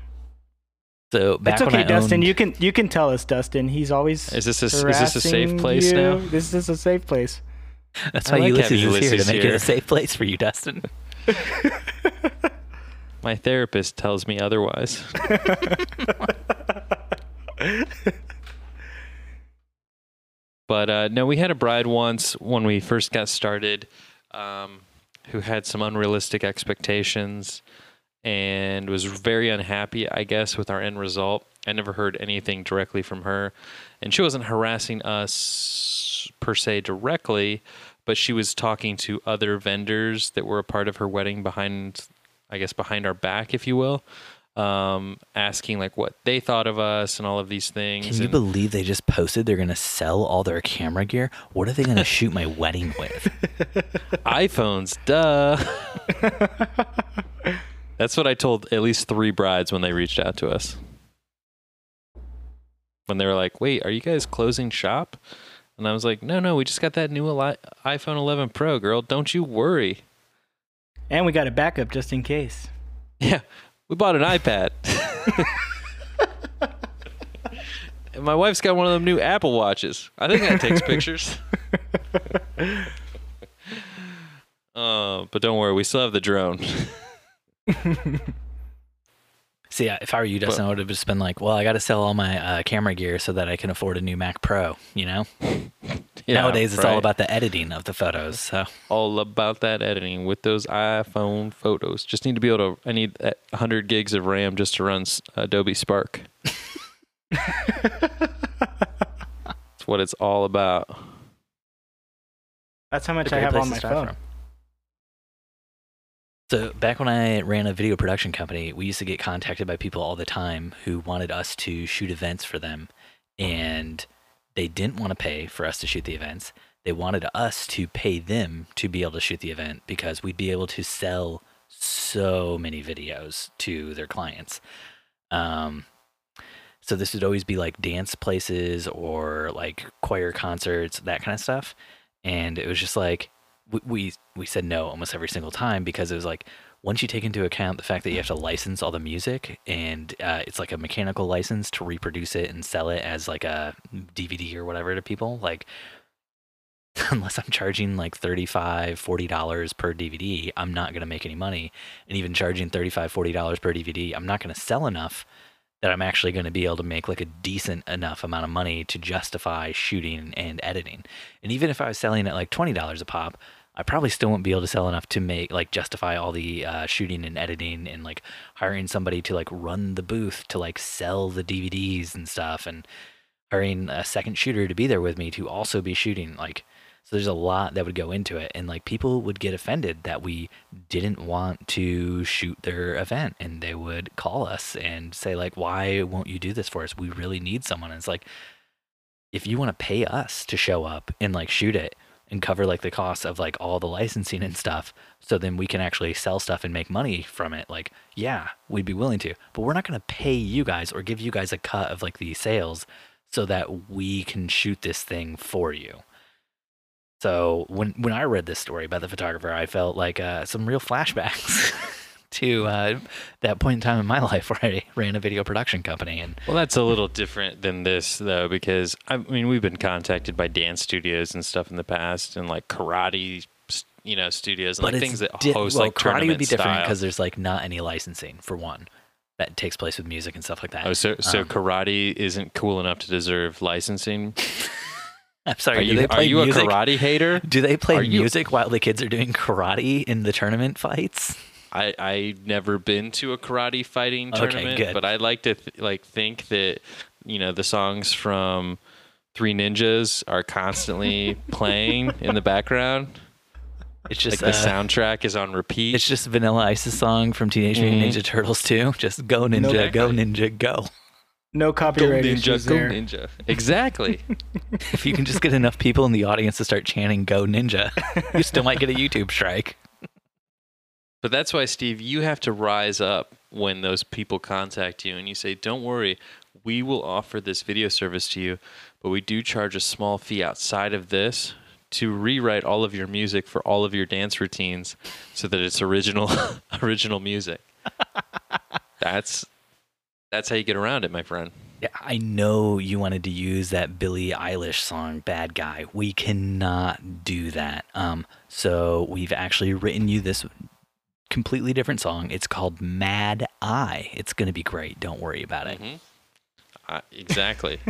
So back it's okay, when I Dustin. owned- You can you can tell us, Dustin. He's always Is this a, is this a safe place you. now? This is a safe place. That's why like Ulysses having is here to make it a safe place for you, Dustin. My therapist tells me otherwise. but uh, no, we had a bride once when we first got started um, who had some unrealistic expectations and was very unhappy, I guess, with our end result. I never heard anything directly from her. And she wasn't harassing us per se directly, but she was talking to other vendors that were a part of her wedding behind, I guess, behind our back, if you will, um, asking like what they thought of us and all of these things. Can you And- believe they just posted they're going to sell all their camera gear? What are they going to shoot my wedding with? iPhones, duh. That's what I told at least three brides when they reached out to us. When they were like, "Wait, are you guys closing shop?" And I was like, "No, no, we just got that new iPhone 11 Pro, girl. Don't you worry." And we got a backup just in case. Yeah, we bought an iPad. and my wife's got one of them new Apple watches. I think that takes pictures. Uh, but don't worry, we still have the drone. See, if I were you, Dustin, I would have just been like, "Well, I got to sell all my uh, camera gear so that I can afford a new Mac Pro." You know, Yeah, nowadays it's all about the editing of the photos. So all about that editing with those iPhone photos. Just need to be able to. I need 100 gigs of RAM just to run Adobe Spark. That's what it's all about. That's how much It's a I have on my start phone. from. So back when I ran a video production company, we used to get contacted by people all the time who wanted us to shoot events for them, and they didn't want to pay for us to shoot the events. They wanted us to pay them to be able to shoot the event because we'd be able to sell so many videos to their clients. Um, so this would always be like dance places or like choir concerts, that kind of stuff. And it was just like we we, said no almost every single time because it was like once you take into account the fact that you have to license all the music and uh, it's like a mechanical license to reproduce it and sell it as like a DVD or whatever to people, like unless I'm charging like $35, $40 per DVD, I'm not going to make any money. And even charging $35, $40 per DVD, I'm not going to sell enough that I'm actually going to be able to make like a decent enough amount of money to justify shooting and editing. And even if I was selling at like $20 a pop, I probably still won't be able to sell enough to make like justify all the uh, shooting and editing and like hiring somebody to like run the booth to like sell the DVDs and stuff and hiring a second shooter to be there with me to also be shooting like so there's a lot that would go into it and like people would get offended that we didn't want to shoot their event and they would call us and say like why won't you do this for us? We really need someone. And it's like if you want to pay us to show up and like shoot it and cover like the costs of like all the licensing and stuff so then we can actually sell stuff and make money from it like yeah we'd be willing to. But we're not going to pay you guys or give you guys a cut of like the sales so that we can shoot this thing for you. So when when I read this story by the photographer, I felt like uh, some real flashbacks to uh, that point in time in my life where I ran a video production company. And Well, that's a little different than this, though, because I mean, we've been contacted by dance studios and stuff in the past, and like karate, you know, studios and but like things that di- host well, like karate would be different because there's like not any licensing for one that takes place with music and stuff like that. Oh, so so Um, karate isn't cool enough to deserve licensing. I'm sorry. Are you are you a karate hater? Do they play Are you- music while the kids are doing karate in the tournament fights? I I never been to a karate fighting tournament, good. but I like to th- like think that you know the songs from Three Ninjas are constantly playing in the background. It's Like just the uh, soundtrack is on repeat. It's just Vanilla Ice's song from Teenage Mutant Mhm. Ninja Turtles 2. Just go ninja, Nope. go ninja, go. No Go copyright ninja, issues go there. ninja. Exactly. If you can just get enough people in the audience to start chanting "Go Ninja," you still might get a YouTube strike. But that's why, Steve, you have to rise up when those people contact you and you say, Don't worry, we will offer this video service to you, but we do charge a small fee outside of this to rewrite all of your music for all of your dance routines so that it's original original music. that's that's how you get around it, my friend. Yeah, I know you wanted to use that Billie Eilish song "Bad Guy." We cannot do that. Um, so we've actually written you this completely different song. It's called "Mad Eye." It's gonna be great. Don't worry about it. Mhm. Uh, exactly.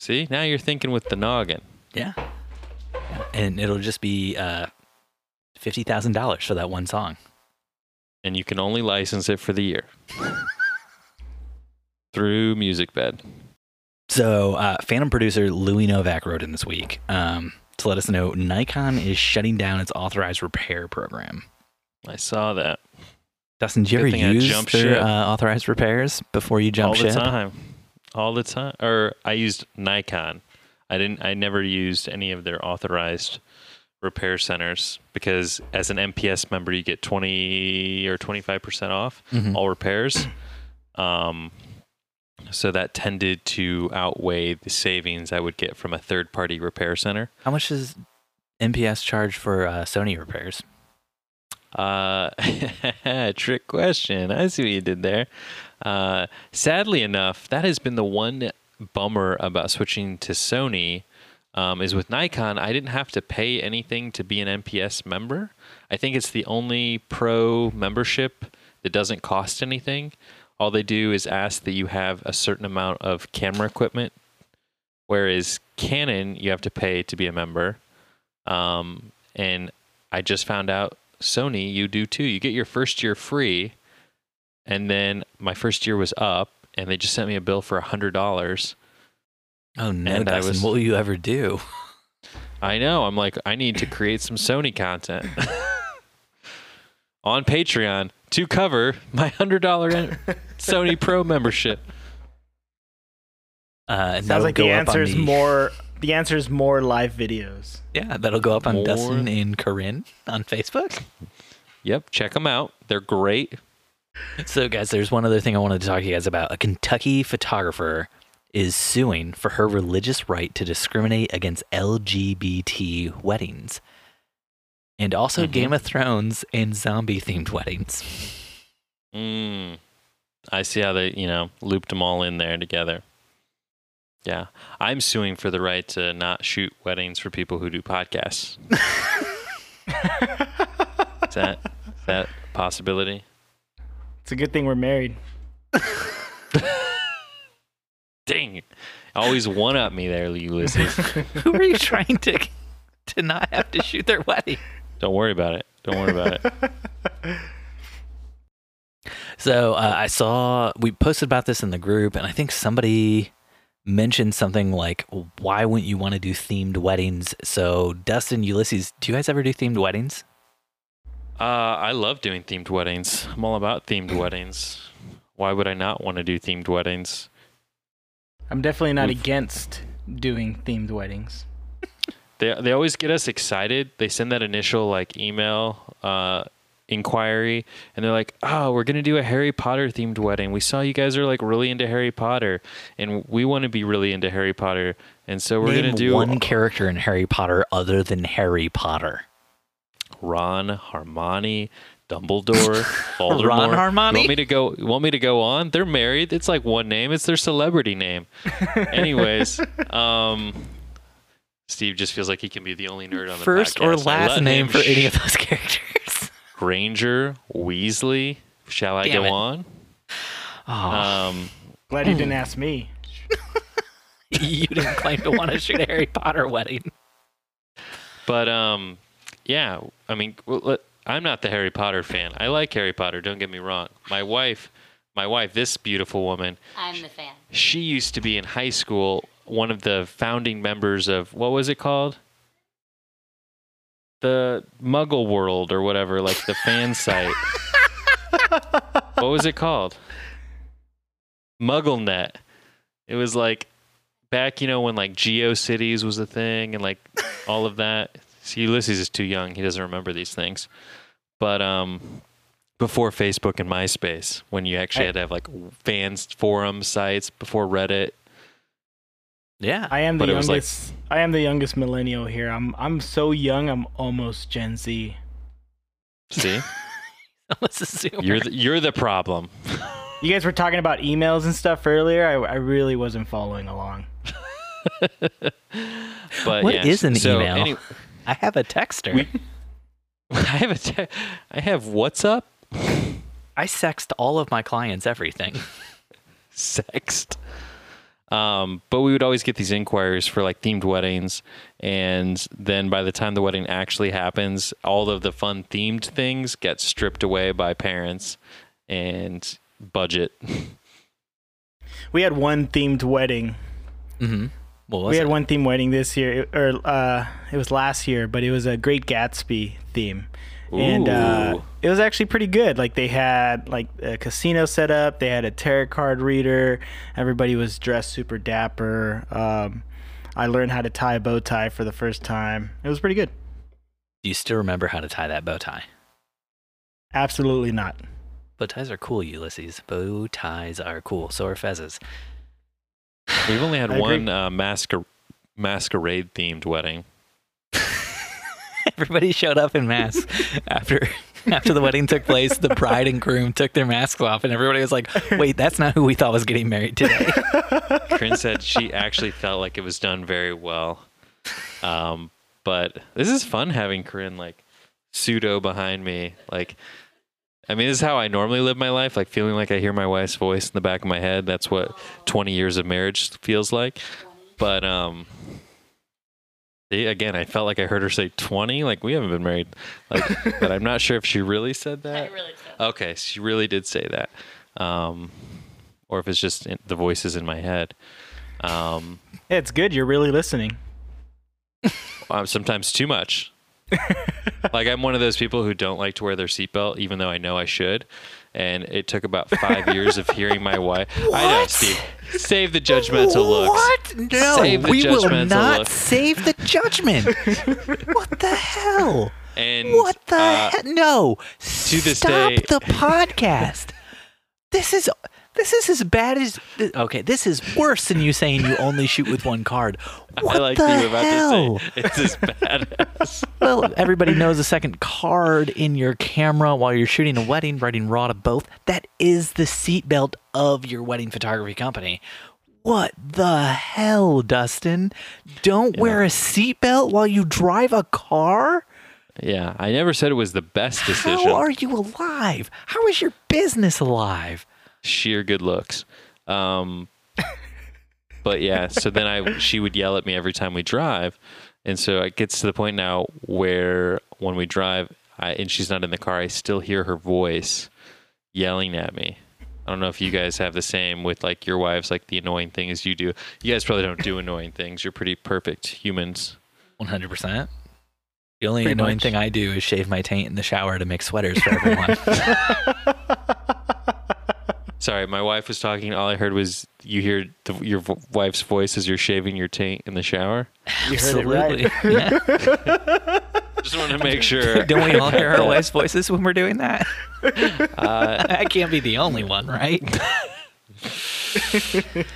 See, now you're thinking with the noggin. Yeah. Yeah. and it'll just be uh, fifty thousand dollars for that one song. and you can only license it for the year through MusicBed. So, uh, Phantom producer Louis Novak wrote in this week um, to let us know Nikon is shutting down its authorized repair program. I saw that Dustin, did you Good ever use their uh, authorized repairs before you jump all ship? All the time, all the time. Or I used Nikon. I didn't. I never used any of their authorized repair centers because as an NPS member, you get 20 or 25% off Mhm. all repairs. Um, so that tended to outweigh the savings I would get from a third party repair center. How much does NPS charge for uh, Sony repairs? Uh, trick question. I see what you did there. Uh, sadly enough, that has been the one bummer about switching to Sony. Um, is with Nikon, I didn't have to pay anything to be an NPS member. I think it's the only pro membership that doesn't cost anything. All they do is ask that you have a certain amount of camera equipment, whereas Canon, you have to pay to be a member. Um, and I just found out Sony, you do too. You get your first year free, and then my first year was up, and they just sent me a bill for a hundred dollars. Oh no, And Dustin! was- what will you ever do? I know. I'm like, I need to create some Sony content on Patreon to cover my hundred dollar Sony Pro membership. Uh, and Sounds that'll like go the answer is the- more. The answer is more live videos. Yeah, that'll go up on More- Dustin and Corinne on Facebook. Yep, check them out. They're great. So, guys, there's one other thing I wanted to talk to you guys about. A Kentucky photographer is suing for her religious right to discriminate against LGBT weddings, and also Mhm. Game of Thrones and zombie themed weddings. Mm, I see how they, you know, looped them all in there together. Yeah, I'm suing for the right to not shoot weddings for people who do podcasts. Is that is that a possibility? It's a good thing we're married. Dang, always one up me there, Ulysses. Who are you trying to to not have to shoot their wedding? Don't worry about it. Don't worry about it. So uh, I saw we posted about this in the group, and I think somebody mentioned something like, "Why wouldn't you want to do themed weddings?" So Dustin, Ulysses, do you guys ever do themed weddings? Uh, I love doing themed weddings. I'm all about themed weddings. Why would I not want to do themed weddings? I'm definitely not We've- against doing themed weddings. They they always get us excited. They send that initial like email uh, inquiry, and they're like, "Oh, we're gonna do a Harry Potter themed wedding. We saw you guys are like really into Harry Potter, and we want to be really into Harry Potter, and so we're Name gonna do one character in Harry Potter other than Harry Potter. Ron, Hermione, Dumbledore, Voldemort. Ron, Hermione? Want me to go? Want me to go on? They're married. It's like one name. It's their celebrity name. Anyways, um, Steve just feels like he can be the only nerd on the First podcast. or last let name him for any of those characters. Granger, Weasley. Shall I Damn go it. on? Oh, Um, Glad you didn't ask me. you didn't claim to want to shoot a Harry Potter wedding. but um, yeah. I mean, I'm not the Harry Potter fan. I like Harry Potter. Don't get me wrong. My wife, my wife, this beautiful woman, I'm the fan. she used to be in high school one of the founding members of what was it called? The muggle world or whatever like the fan site. What was it called? Mugglenet. It was like back you know when like geocities was a thing and like all of that. See ulysses is too young. He doesn't remember these things. But um before facebook and myspace when you actually had to have like fans forum sites before reddit Yeah. I am the But it was like- youngest. I am the youngest millennial here. I'm I'm so young. I'm almost Gen Z. see Let's assume. you're the, you're the problem You guys were talking about emails and stuff earlier. I, I really wasn't following along. but What yeah, is an so email? any- I have a texter. We- I have a te- I have WhatsApp I sext all of my clients everything. sext. Um, but we would always get these inquiries for like themed weddings, and then by the time the wedding actually happens, all of the fun themed things get stripped away by parents and budget. We had one themed wedding. Mm-hmm. What was we it? had one themed wedding this year, or uh, it was last year, but it was a Great Gatsby theme, and uh, it was actually pretty good. Like they had like a casino set up, they had a tarot card reader. Everybody was dressed super dapper. Um, I learned how to tie a bow tie for the first time. It was pretty good. Do you still remember how to tie that bow tie? Absolutely not. Bow ties are cool, Ulysses. Bow ties are cool. So are fezzes. We've only had one uh, masquer- masquerade themed wedding. Everybody showed up in masks after after the wedding took place. The bride and groom took their masks off, and everybody was like, "Wait, that's not who we thought was getting married today." Corinne said she actually felt like it was done very well. Um, but this is fun having Corinne like pseudo behind me. Like, I mean, this is how I normally live my life. Like feeling like I hear my wife's voice in the back of my head. That's what 20 years of marriage feels like. But um, see, again, I felt like I heard her say 20. Like we haven't been married. Like, but I'm not sure if she really said that. I really said. Okay, she really did say that, um, or if it's just in, the voices in my head. Um, Yeah, it's good. You're really listening. um, sometimes too much. like I'm one of those people who don't like to wear their seatbelt, even though I know I should. And it took about five years of hearing my wife. I know, Steve. Save the judgmental looks. What? No, Save the we will not look. save the judgment. what the hell? And What the uh, hell? No. to this Stop day- the podcast. this is this is as bad as okay. This is worse than you saying you only shoot with one card. What I like the you about hell? to say it's as bad as. well, everybody knows a second card in your camera while you're shooting a wedding, writing raw to both. That is the seatbelt of your wedding photography company. What the hell, Dustin? Don't wear a seatbelt while you drive a car? Yeah, I never said it was the best decision. How are you alive? How is your business alive? Sheer good looks. Um, but yeah, so then I she would yell at me every time we drive, and so it gets to the point now where when we drive, I, and she's not in the car, I still hear her voice yelling at me. I don't know if you guys have the same with like your wives, like the annoying things you do. You guys probably don't do annoying things. You're pretty perfect humans. One hundred percent. The only Pretty annoying much. thing I do is shave my taint in the shower to make sweaters for everyone. Sorry, my wife was talking. All I heard was you hear the, your v- wife's voice as you're shaving your taint in the shower. You heard it right. Absolutely. Yeah. Just want to make sure. Don't we all hear our wife's voices when we're doing that? Uh, I can't be the only one, right?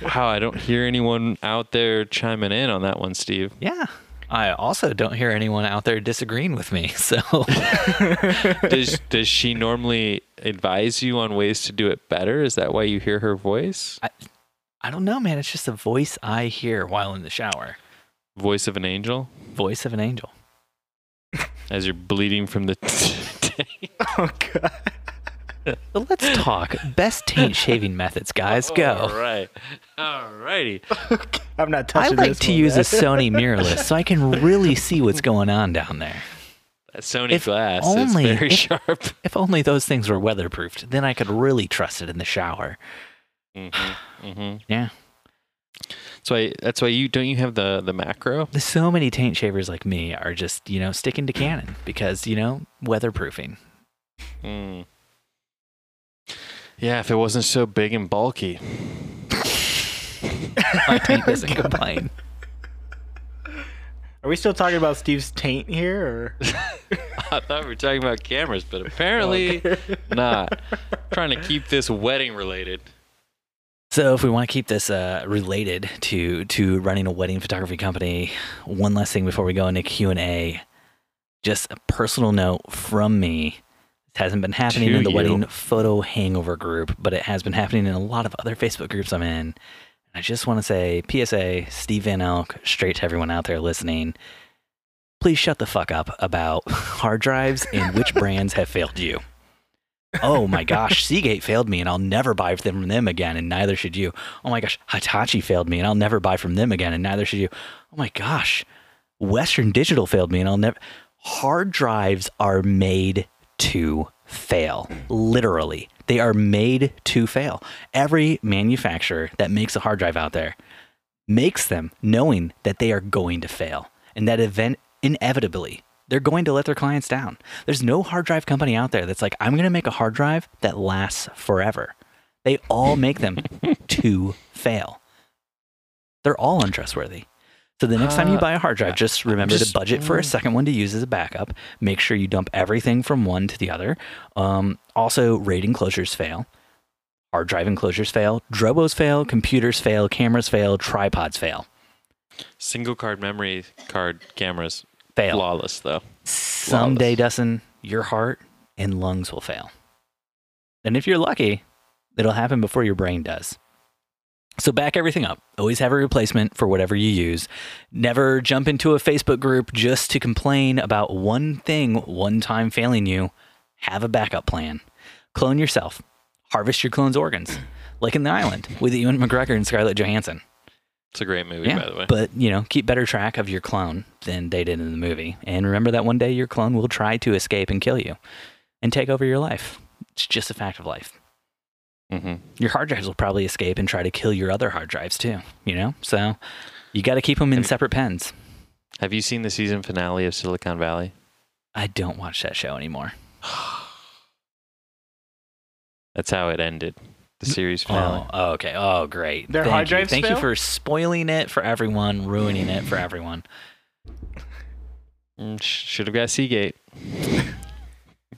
Wow, I don't hear anyone out there chiming in on that one, Steve. Yeah. I also don't hear anyone out there disagreeing with me. So Does does she normally advise you on ways to do it better? Is that why you hear her voice? I I don't know, man. It's just a voice I hear while in the shower. Voice of an angel Voice of an angel. as you're bleeding from the taint. Oh god. But let's talk best taint shaving methods, guys. Go. All right. All righty. I'm not I touching like this to one, use a man. Sony mirrorless so I can really see what's going on down there. That Sony If glass only- is very if- sharp. If only those things were weatherproofed, then I could really trust it in the shower. hmm hmm Yeah. That's why. That's why you don't you have the the macro. So many taint shavers like me are just, you know, sticking to Canon because, you know, weatherproofing. Mm. Yeah, if it wasn't so big and bulky. My taint doesn't complain. Are we still talking about Steve's taint here, or I thought we were talking about cameras, but apparently not. Trying to keep this wedding related. So, if we want to keep this uh, related to to running a wedding photography company, one last thing before we go into Q and A, just a personal note from me. This hasn't been happening in the you. wedding photo hangover group, but it has been happening in a lot of other Facebook groups I'm in. I just want to say, PSA, Steve Van Elk, straight to everyone out there listening. Please shut the fuck up about hard drives and which brands have failed you. Oh my gosh, Seagate failed me and I'll never buy from them again, and neither should you. Oh my gosh, Hitachi failed me and I'll never buy from them again, and neither should you. Oh my gosh, Western Digital failed me and I'll never. Hard drives are made to fail, literally. They are made to fail. Every manufacturer that makes a hard drive out there makes them knowing that they are going to fail and that event inevitably they're going to let their clients down. There's no hard drive company out there that's like, I'm going to make a hard drive that lasts forever. They all make them to fail. They're all untrustworthy. So the next time you Uh, buy a hard drive, just remember just- to budget for a second one to use as a backup. Make sure you dump everything from one to the other. Um, also, RAID enclosures fail, hard drive enclosures fail, Drobos fail, computers fail, cameras fail, tripods fail. Single card memory card cameras Fail. flawless though. Someday, Dustin, your heart and lungs will fail. And if you're lucky, it'll happen before your brain does. So back everything up. Always have a replacement for whatever you use. Never jump into a Facebook group just to complain about one thing one time failing you. Have a backup plan. Clone yourself. Harvest your clone's organs, like in The Island with Ewan McGregor and Scarlett Johansson. It's a great movie, by the way. But, you know, keep better track of your clone than they did in the movie. And remember that one day your clone will try to escape and kill you and take over your life. It's just a fact of life. Hmm Your hard drives will probably escape and try to kill your other hard drives too, you know? So you got to keep them in Have- separate pens. Have you seen the season finale of Silicon Valley? I don't watch that show anymore. That's how it ended. The series finale. Oh, oh, okay. Oh, great. Their Thank hard you. drives Thank you for spoiling it for everyone, ruining it for everyone. Mm, should have got Seagate.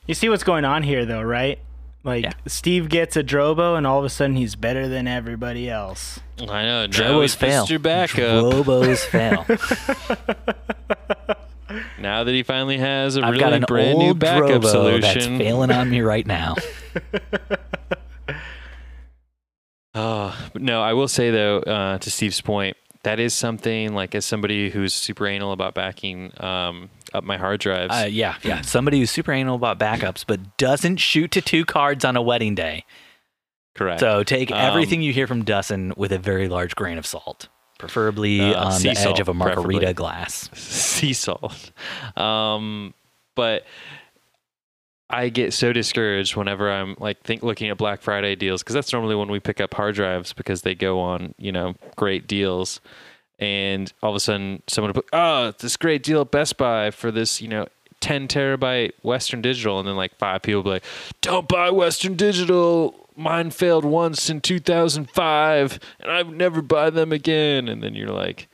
You see what's going on here, though, right? Like Yeah. Steve gets a Drobo, and all of a sudden he's better than everybody else. I know. Drobos he's fail. Mr. Backup. Drobos fail. now that he finally has a I've really got an brand old new backup Drobo that's solution. failing on me right now. Oh, but no, I will say though, uh, to Steve's point, that is something like as somebody who's super anal about backing um, up my hard drives. Uh, yeah, yeah. Somebody who's super anal about backups, but doesn't shoot to two cards on a wedding day. correct. So take Um, everything you hear from Dustin with a very large grain of salt, preferably Uh, on the edge salt, of a margarita preferably. glass. sea salt. Um, but I get so discouraged whenever I'm like think looking at Black Friday deals because that's normally when we pick up hard drives because they go on you know great deals, and all of a sudden someone will put oh this great deal at Best Buy for this you know. 10 terabyte Western Digital, and then like five people be like, Don't buy Western Digital. Mine failed once in 2005, and I would never buy them again. And then you're like,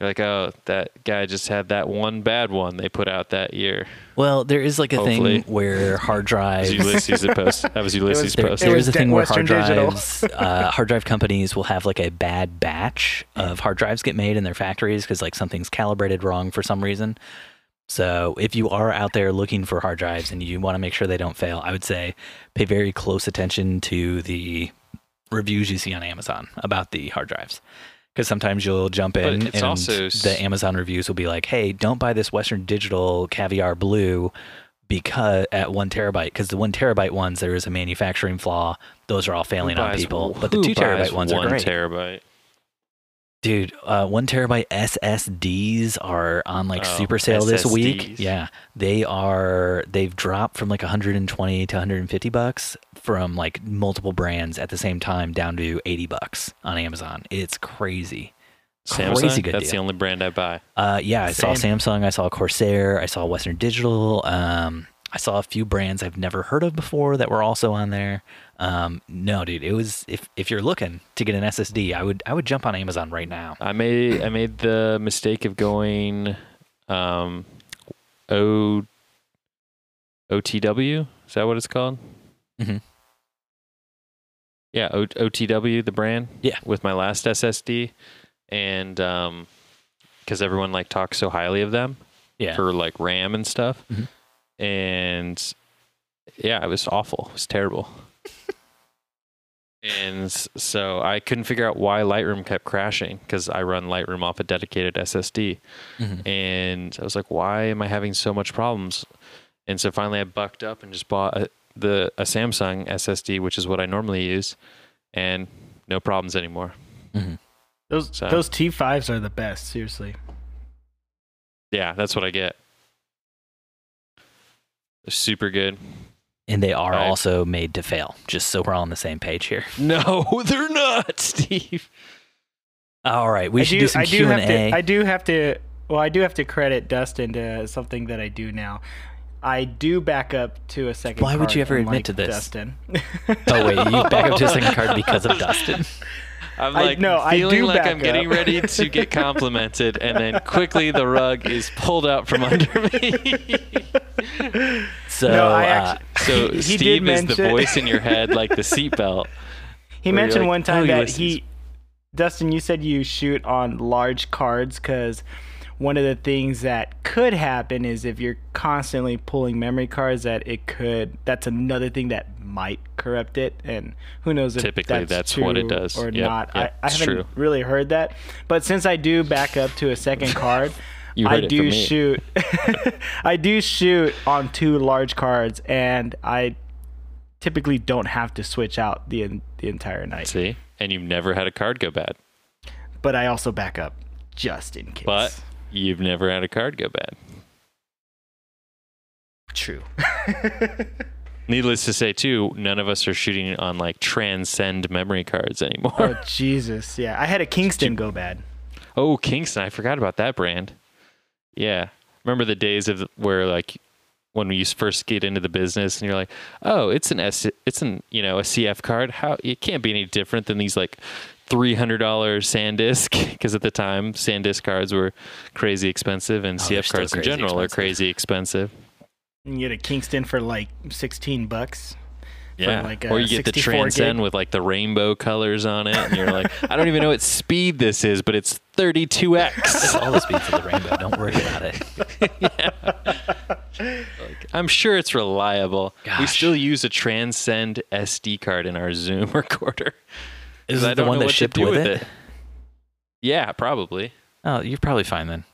you're like, oh, that guy just had that one bad one they put out that year. Well, there is like a Hopefully. thing where hard drives. That was Ulysses post. That was Ulysses There, post. there It is was a thing De- where hard drives, uh, hard drive companies will have like a bad batch of hard drives get made in their factories because like something's calibrated wrong for some reason. So if you are out there looking for hard drives and you want to make sure they don't fail, I would say pay very close attention to the reviews you see on Amazon about the hard drives. Because sometimes you'll jump in and also the Amazon reviews will be like, "Hey, don't buy this Western Digital Caviar Blue because at one terabyte because the one terabyte ones there is a manufacturing flaw. Those are all failing Who on people, but the two terabyte ones one are great. terabyte. Dude, uh, one terabyte SSDs are on like Oh, super sale this week. Yeah, they are. They've dropped from like 120 to 150 bucks from like multiple brands at the same time down to 80 bucks on Amazon. It's crazy. Samsung. Crazy good That's deal. the only brand I buy. Uh, yeah, I saw Samsung, I saw Corsair, I saw Western Digital. Um, I saw a few brands I've never heard of before that were also on there. Um, no, dude, it was if if you're looking to get an SSD, I would I would jump on Amazon right now. I made I made the mistake of going um, O OTW. Is that what it's called? Mhm. Yeah, o- OTW, the brand. Yeah. With my last SSD, and um, because everyone like talks so highly of them Yeah, for like RAM and stuff, Mhm. and yeah, it was awful. It was terrible. And so I couldn't figure out why Lightroom kept crashing because I run Lightroom off a dedicated SSD. Mhm. And I was like, why am I having so much problems? And so finally I bucked up and just bought a, the a Samsung SSD, which is what I normally use, and no problems anymore. Those So- those T5s are the best. Seriously. Yeah, that's what I get. They're super good. And they are I- also made to fail. Just so we're all on the same page here. No, they're not, Steve. All right, we I should do, do some I do Q have and to. A. I do have to. Well, I do have to credit Dustin to something that I do now. I do back up to a second. Why would you ever admit to this? Dustin? Oh wait, you back up to a second card because of Dustin. I'm I- like no, I feeling do like I'm getting ready to get complimented, and then quickly the rug is pulled out from under me. So No, I uh, so He- he Steve did is the voice in your head, like the seatbelt. He mentioned like, one time "Oh, that Ulysses." he, Dustin, you said you shoot on large cards because one of the things that could happen is if you're constantly pulling memory cards, that it could. That's another thing that might corrupt it, and who knows if Typically, that's, that's what it does. or Yep, not. yep, I, I haven't true. really heard that, but since I do back up to a second card. I do shoot. I do shoot on two large cards, and I typically don't have to switch out the the entire night. See, and you've never had a card go bad, But I also back up just in case. but you've never had a card go bad. true. Needless to say, too, none of us are shooting on like transcend memory cards anymore. oh Jesus, yeah. I had a Kingston go bad. Oh, Kingston. I forgot about that brand. Yeah. Remember the days of where like when you first get into the business and you're like, "Oh, it's an S it's an, you know, a CF card. How it can't be any different than these like $300 SanDisk because at the time SanDisk cards were crazy expensive and Oh, CF cards in crazy general are crazy expensive. And you can get a Kingston for like sixteen bucks. Yeah. like or you get the Transcend gig. with like the rainbow colors on it and you're like, "I don't even know what speed this is, but it's 32x." it's all the speeds of the rainbow. Don't worry about it. I'm sure it's reliable. We still use a Transcend SD card in our Zoom recorder. Is that the one that shipped with with it? it. Yeah, probably. Oh, you're probably fine then.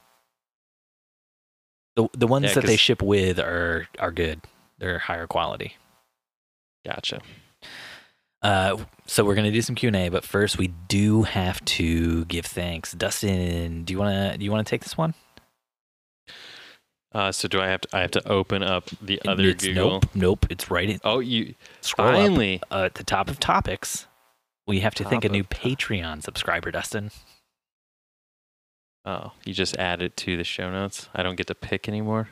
The the ones Yeah, that they ship with are are good. They're higher quality. Gotcha. Uh, so we're gonna do some Q and A, but first we do have to give thanks. Dustin, do you wanna do you wanna take this one? Uh, so do I have to? I have to open up the other it's, Google. Nope, nope. It's right. In, Oh, you scroll up, finally. uh, at the top of topics. We have to think a new top- Patreon subscriber, Dustin. Oh, you just added to the show notes. I don't get to pick anymore.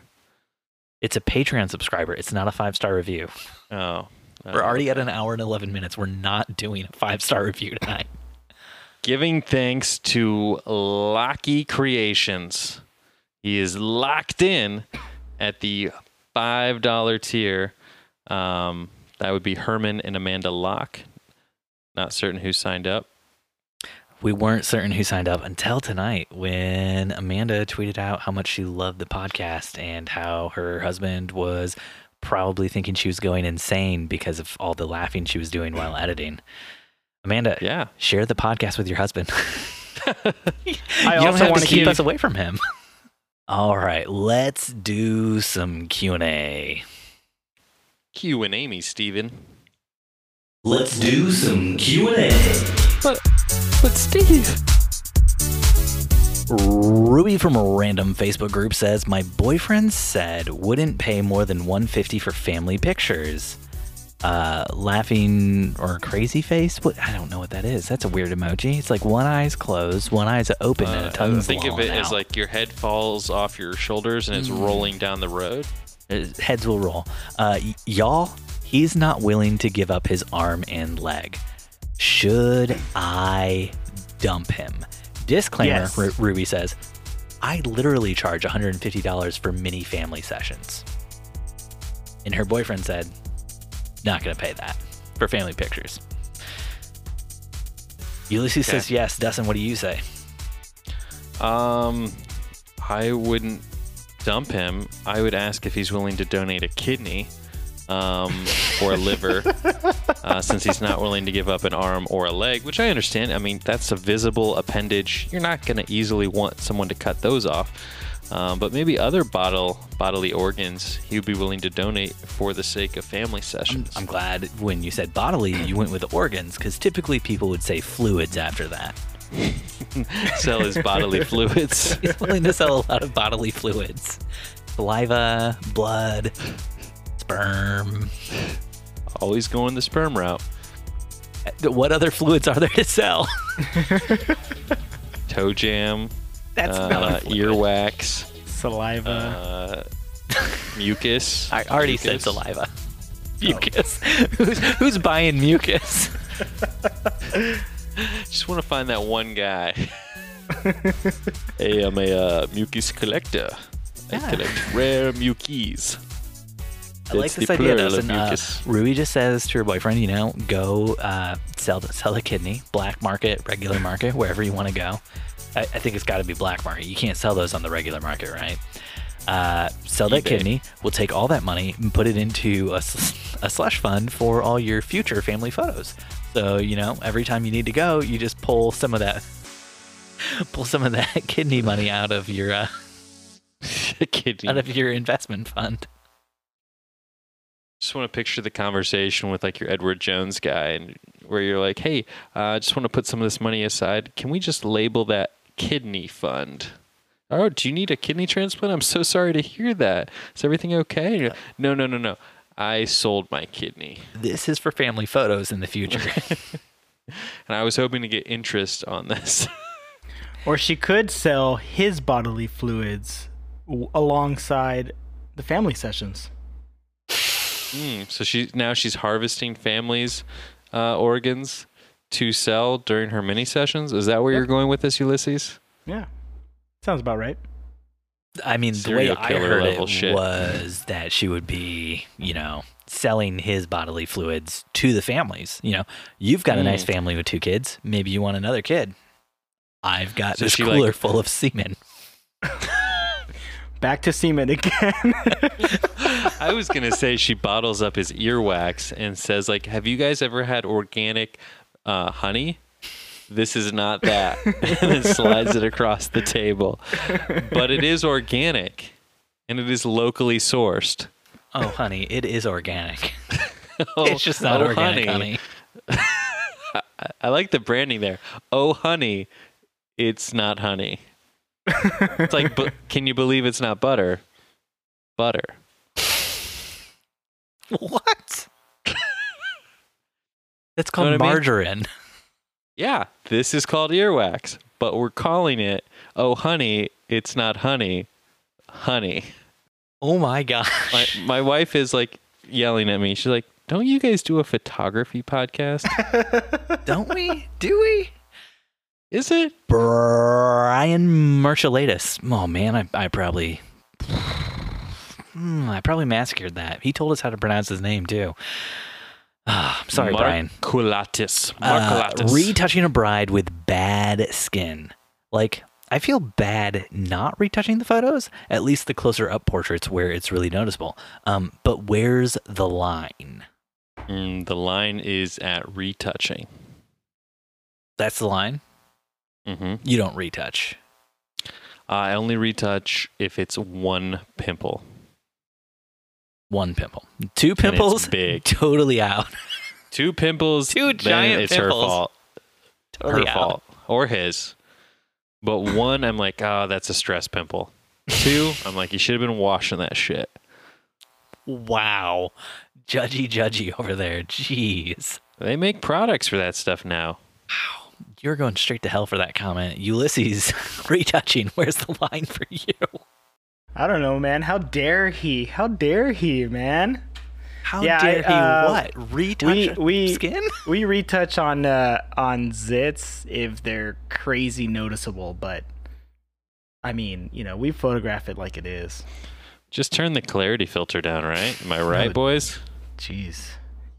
It's a Patreon subscriber. It's not a five star review. Oh, We're uh, already at an hour and eleven minutes. We're not doing a five star review tonight. giving thanks to Locky Creations. He is locked in at the five dollar tier. Um, that would be Herman and Amanda Locke. Not certain who signed up. We weren't certain who signed up until tonight when Amanda tweeted out how much she loved the podcast and how her husband was probably thinking she was going insane because of all the laughing she was doing while editing. Amanda, Yeah, share the podcast with your husband. I you don't also have want to to keep keep us away from him. All right, let's do some Q and A. Q and Amy, Steven. Let's do some Q and A. But, but Steve. Ruby from a random Facebook group says my boyfriend said wouldn't pay more than 150 for family pictures. Uh, laughing or crazy face? What I don't know what that is. That's a weird emoji. It's like one eye's closed, one eye's open, and Uh, a tongue's think of it lolling as like your head falls off your shoulders and it's Mm. rolling down the road. Uh, heads will roll. Uh, y- y'all, he's not willing to give up his arm and leg. Should I dump him? Disclaimer: Yes. Ru- Ruby says, I literally charge $150 for mini family sessions, and her boyfriend said, not going to pay that for family pictures. Ulysses Okay. says yes. Dustin, what do you say? Um, I wouldn't dump him. I would ask if he's willing to donate a kidney, um, or a liver, uh, since he's not willing to give up an arm or a leg. Which I understand. I mean, that's a visible appendage. You're not going to easily want someone to cut those off. Um, but maybe other bottle, bodily organs he would be willing to donate for the sake of family sessions. I'm glad when you said bodily, you went with organs, because typically people would say fluids after that. Sell his bodily fluids. He's willing to sell a lot of bodily fluids saliva, blood, sperm. Always going the sperm route. What other fluids are there to sell? Toe jam, That's uh, not a fluid. earwax. saliva. uh, mucus. I already said saliva. Mucus. who's, who's buying mucus? Just want to find that one guy. hey, I'm a uh, mucus collector. I Yeah. collect rare mucus. I like this idea. of uh. Rui just says to her boyfriend, you know, go uh, sell the, sell the kidney, black market, regular market, wherever you want to go. I, I think it's got to be black market. You can't sell those on the regular market, right? Uh, sell that eBay. kidney. We'll take all that money and put it into a a slush fund for all your future family photos. So you know, every time you need to go, you just pull some of that, pull some of that kidney money out of your uh, Kidney. out of your investment fund. Just want to picture the conversation with like your Edward Jones guy, and where you're like, "Hey, uh, I just want to put some of this money aside. Can we just label that kidney fund?" Oh, do you need a kidney transplant? I'm so sorry to hear that. Is everything okay? And No, no, no, no. I sold my kidney, This is for family photos in the future. and I was hoping to get interest on this. Or she could sell his bodily fluids w- alongside the family sessions. Mm, so she now she's harvesting families' uh, organs to sell during her mini sessions. Is that where Yep. you're going with this, Ulysses? Yeah. Sounds about right. I mean, the way I killer heard it shit. was that she would be, you know, selling his bodily fluids to the families. You know, you've got a nice Mm. family with two kids. Maybe you want another kid. I've got So this cooler like- full of semen. Back to semen again. I was gonna say she bottles up his earwax and says like, "Have you guys ever had organic uh, honey?" This is not that, and then slides it across the table. But it is organic, and it is locally sourced. Oh, honey, it is organic. Oh, it's just not oh, organic, honey. I like the branding there. Oh, honey, it's not honey. It's like, but can you believe it's not butter? Butter. What? That's called Know what I mean? margarine. Yeah, this is called earwax, but we're calling it, oh, honey, it's not honey, honey. Oh my gosh. My, my wife is like yelling at me. She's like, don't you guys do a photography podcast? Don't we? Do we? Is it? Brian Marchelatis. Oh man, I, I probably, Hmm, I probably massacred that. He told us how to pronounce his name too. Ah, I'm sorry, Brian. Marculatis. Uh, retouching a bride with bad skin. Like I feel bad not retouching the photos. At least the closer up portraits where it's really noticeable. Um, but where's the line? Mm, the line is at retouching. That's the line. Hmm You don't retouch. I only retouch if it's one pimple. One pimple. Two it's pimples. big. Totally out. Two pimples. Two then giant it's pimples. It's her fault. Totally her out. fault or his. But one, I'm like, oh, that's a stress pimple. Two, I'm like, you should have been washing that shit. Wow. Judgy, judgy over there. Jeez. They make products for that stuff now. You're going straight to hell for that comment. Ulysses, retouching. Where's the line for you? I don't know, man. How dare he? How dare he, man? How Yeah, dare I, he uh, what? Retouch we we skin? we retouch on uh, on zits if they're crazy noticeable, but I mean, you know, we photograph it like it is. Just turn the clarity filter down, right? Am I right, No. boys? Jeez.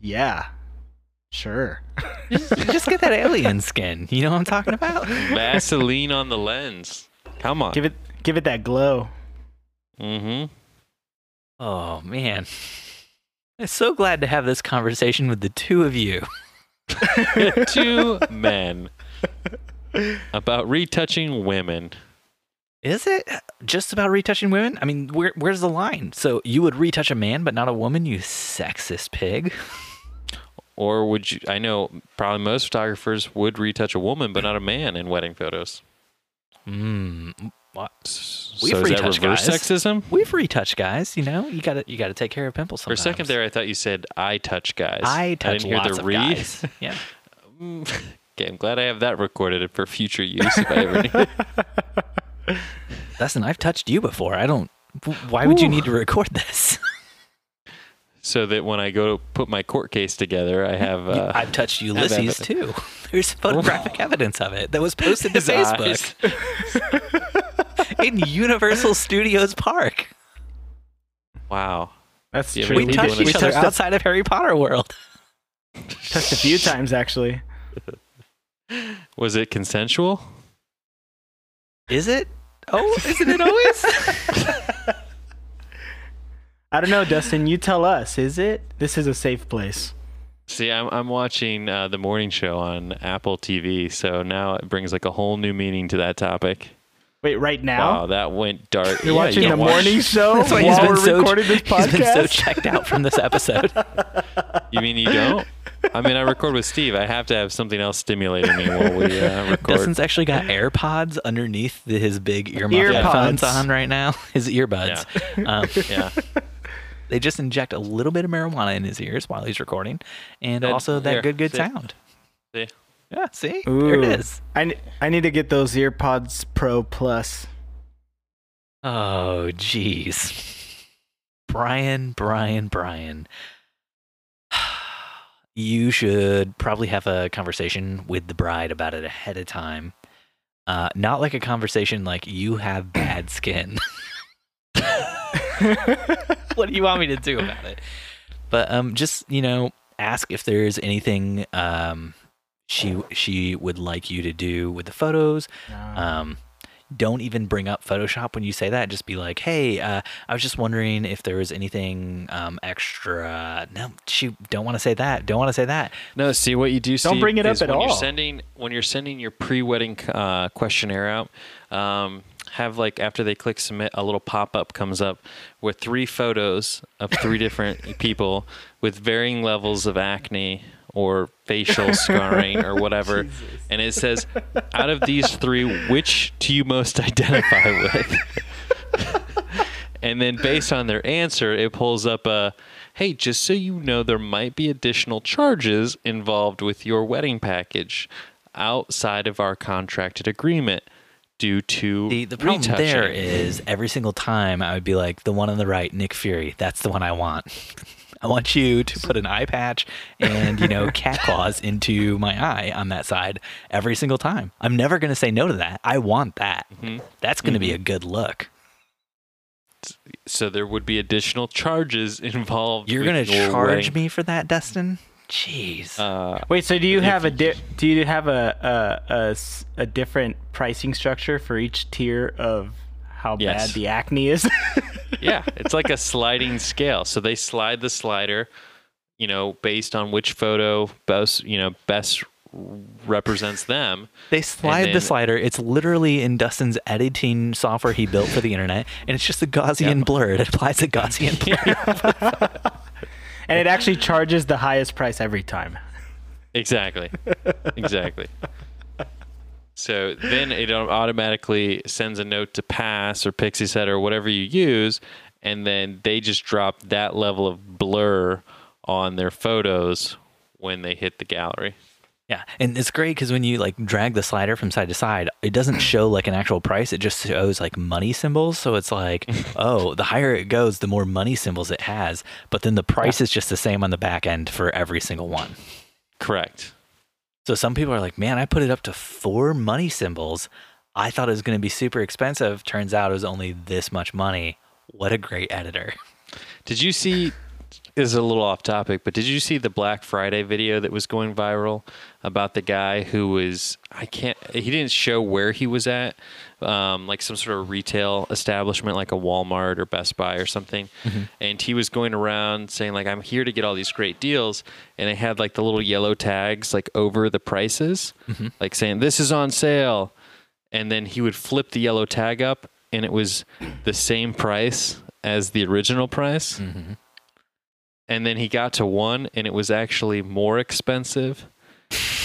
Yeah. Sure. just, just get that alien skin. You know what I'm talking about? Vaseline on the lens. Come on. give it give it that glow. Mm-hmm. Oh man. I'm so glad to have this conversation with the two of you. Two men about retouching women. Is it just about retouching women? I mean, where where's the line? So you would retouch a man but not a woman, you sexist pig? Or would you? I know probably most photographers would retouch a woman, but not a man in wedding photos. Hmm. What? We've is that retouched reverse guys. semming? We've retouched guys, you know. You gotta you gotta take care of pimples. For a second there, I thought you said I touch guys. I touch I didn't hear lots the of read. guys. Yeah. Mm, okay, I'm glad I have that recorded for future use if I ever need it. Listen, I've touched you before. I don't. Why would you need to record this? So that when I go to put my court case together, I have. Uh, I've touched Ulysses evidence. too. There's photographic evidence of it that was posted to His Facebook in Universal Studios Park. Wow. That's Yeah, true. We We touched doing each we other touched, outside of Harry Potter World. touched a few times actually. Was it consensual? Is it? Oh, isn't it always? I don't know, Dustin. You tell us. Is it? This is a safe place. See, I'm I'm watching uh, the morning show on Apple TV, so now it brings like a whole new meaning to that topic. Wait, right now Wow, that went dark. you're Yeah, watching you the watch- morning show That's why while he's been we're so recording this podcast. he's been so checked out from this episode. You mean you don't? I mean, I record with Steve. I have to have something else stimulating me while we uh, record. Dustin's actually got AirPods underneath his big earmuff Earpods. headphones on right now. His earbuds. Um, yeah. They just inject a little bit of marijuana in his ears while he's recording, and Good. also that Here, good, good see. sound. See? Yeah, see, Ooh. there it is i need to get those EarPods Pro Plus. Oh, jeez. Brian, Brian, Brian. You should probably have a conversation with the bride about it ahead of time. Uh, not like a conversation like you have bad skin. what do you want me to do about it? But um, just you know, ask if there's anything um, she she would like you to do with the photos. Um, don't even bring up Photoshop when you say that. Just be like, "Hey, uh, I was just wondering if there was anything um, extra." No, shoot, don't want to say that. Don't want to say that. No, see what you do. Don't Steve, bring it up is at when all. You're sending when you're sending your pre-wedding uh, questionnaire out. Um, have like after they click submit, a little pop-up comes up with three photos of three different people with varying levels of acne or facial scarring or whatever, and it says, out of these three, which do you most identify with? And then based on their answer, it pulls up a hey, just so you know, there might be additional charges involved with your wedding package outside of our contracted agreement due to The the problem there retouching. is every single time I would be like, the one on the right, Nick Fury. That's the one I want. I want you to put an eye patch and you know cat claws into my eye on that side every single time. I'm never going to say no to that. I want that. Mhm. That's going to be a good look. so there would be additional charges involved. You're going to charge me for that, Dustin? Jeez. Uh, Wait, so do you have a you di- do you have a a a different pricing structure for each tier of how Yes. bad the acne is? yeah, it's like a sliding scale. So they slide the slider, you know, based on which photo best, you know, best represents them. They slide the slider. It's literally in Dustin's editing software he built for the internet, and it's just a Gaussian Yep. blur. It applies a Gaussian blur. and it actually charges the highest price every time. Exactly. exactly. So then it automatically sends a note to Pass or Pixieset or whatever you use, and then they just drop that level of blur on their photos when they hit the gallery. Yeah, and it's great because when you like drag the slider from side to side, it doesn't show like an actual price. It just shows like money symbols. So it's like, oh, the higher it goes, the more money symbols it has. But then the price is just the same on the back end for every single one. Correct. So some people are like, man, I put it up to four money symbols. I thought it was going to be super expensive. Turns out it was only this much money. What a great editor. Did you see? This is a little off topic, but did you see the Black Friday video that was going viral about the guy who was I can't he didn't show where he was at, um, like some sort of retail establishment like a Walmart or Best Buy or something, mm-hmm. and he was going around saying like I'm here to get all these great deals, and they had like the little yellow tags like over the prices, mm-hmm. like saying this is on sale, and then he would flip the yellow tag up, and it was the same price as the original price mm-hmm. And then he got to one and it was actually more expensive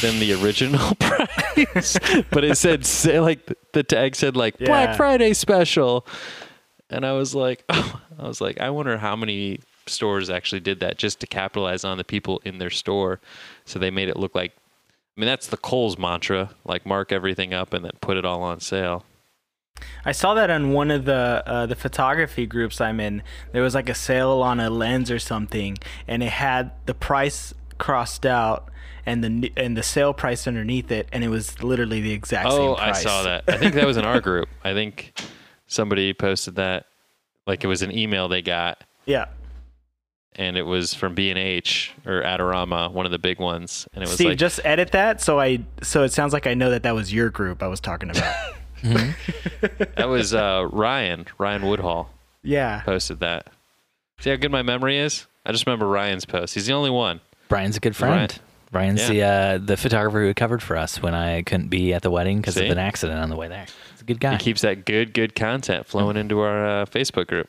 than the original price. But it said say like the tag said like Yeah. black friday special. And i was like i was like i wonder how many stores actually did that just to capitalize on the people in their store. So they made it look like i mean that's the Kohl's mantra like mark everything up and then put it all on sale I saw that on one of the uh, the photography groups I'm in. There was like a sale on a lens or something, and it had the price crossed out and the and the sale price underneath it, and it was literally the exact same price. Oh. I saw that. I think that was in our group. I think somebody posted that, like it was an email they got, Yeah, and it was from B and H or Adorama, one of the big ones, and it was Steve, like, just edit that so I so it sounds like I know that that was your group I was talking about. that was uh, Ryan, Ryan Woodhall yeah, posted that. See how good my memory is? I just remember Ryan's post. He's the only one. Brian's a good friend. Brian's Yeah. the uh, the photographer who covered for us when I couldn't be at the wedding because of an accident on the way there. He's a good guy. He keeps that good, good content flowing into our uh, Facebook group.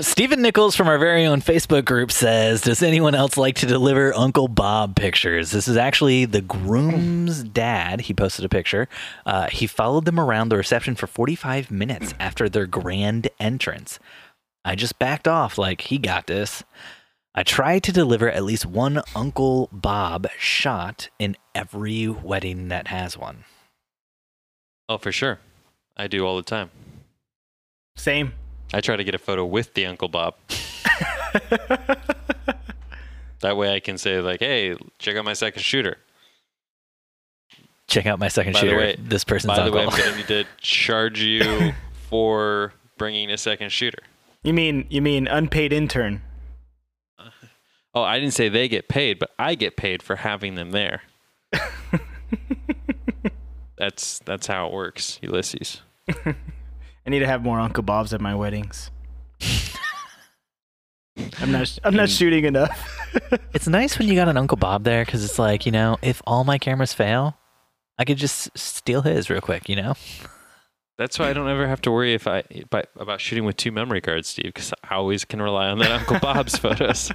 Stephen Nichols from our very own Facebook group says, Does anyone else like to deliver Uncle Bob pictures? This is actually the groom's dad. He posted a picture. Uh, he followed them around the reception for 45 minutes after their grand entrance. I just backed off like he got this. I try to deliver at least one Uncle Bob shot in every wedding that has one. Oh, for sure. I do all the time. same. I try to get a photo with the Uncle Bob. That way I can say, like, hey, check out my second shooter. Check out my second By the shooter. way- this person's By the way. I'm going to need to charge you for bringing a second shooter. You mean you mean unpaid intern? Oh, I didn't say they get paid, but I get paid for having them there. that's that's how it works, Ulysses. I need to have more Uncle Bobs at my weddings. I'm not. I'm not shooting enough. It's nice when you got an Uncle Bob there because it's like, you know, if all my cameras fail, I could just steal his real quick, you know? That's why I don't ever have to worry if I by, about shooting with two memory cards, Steve, because I always can rely on that Uncle Bob's photos.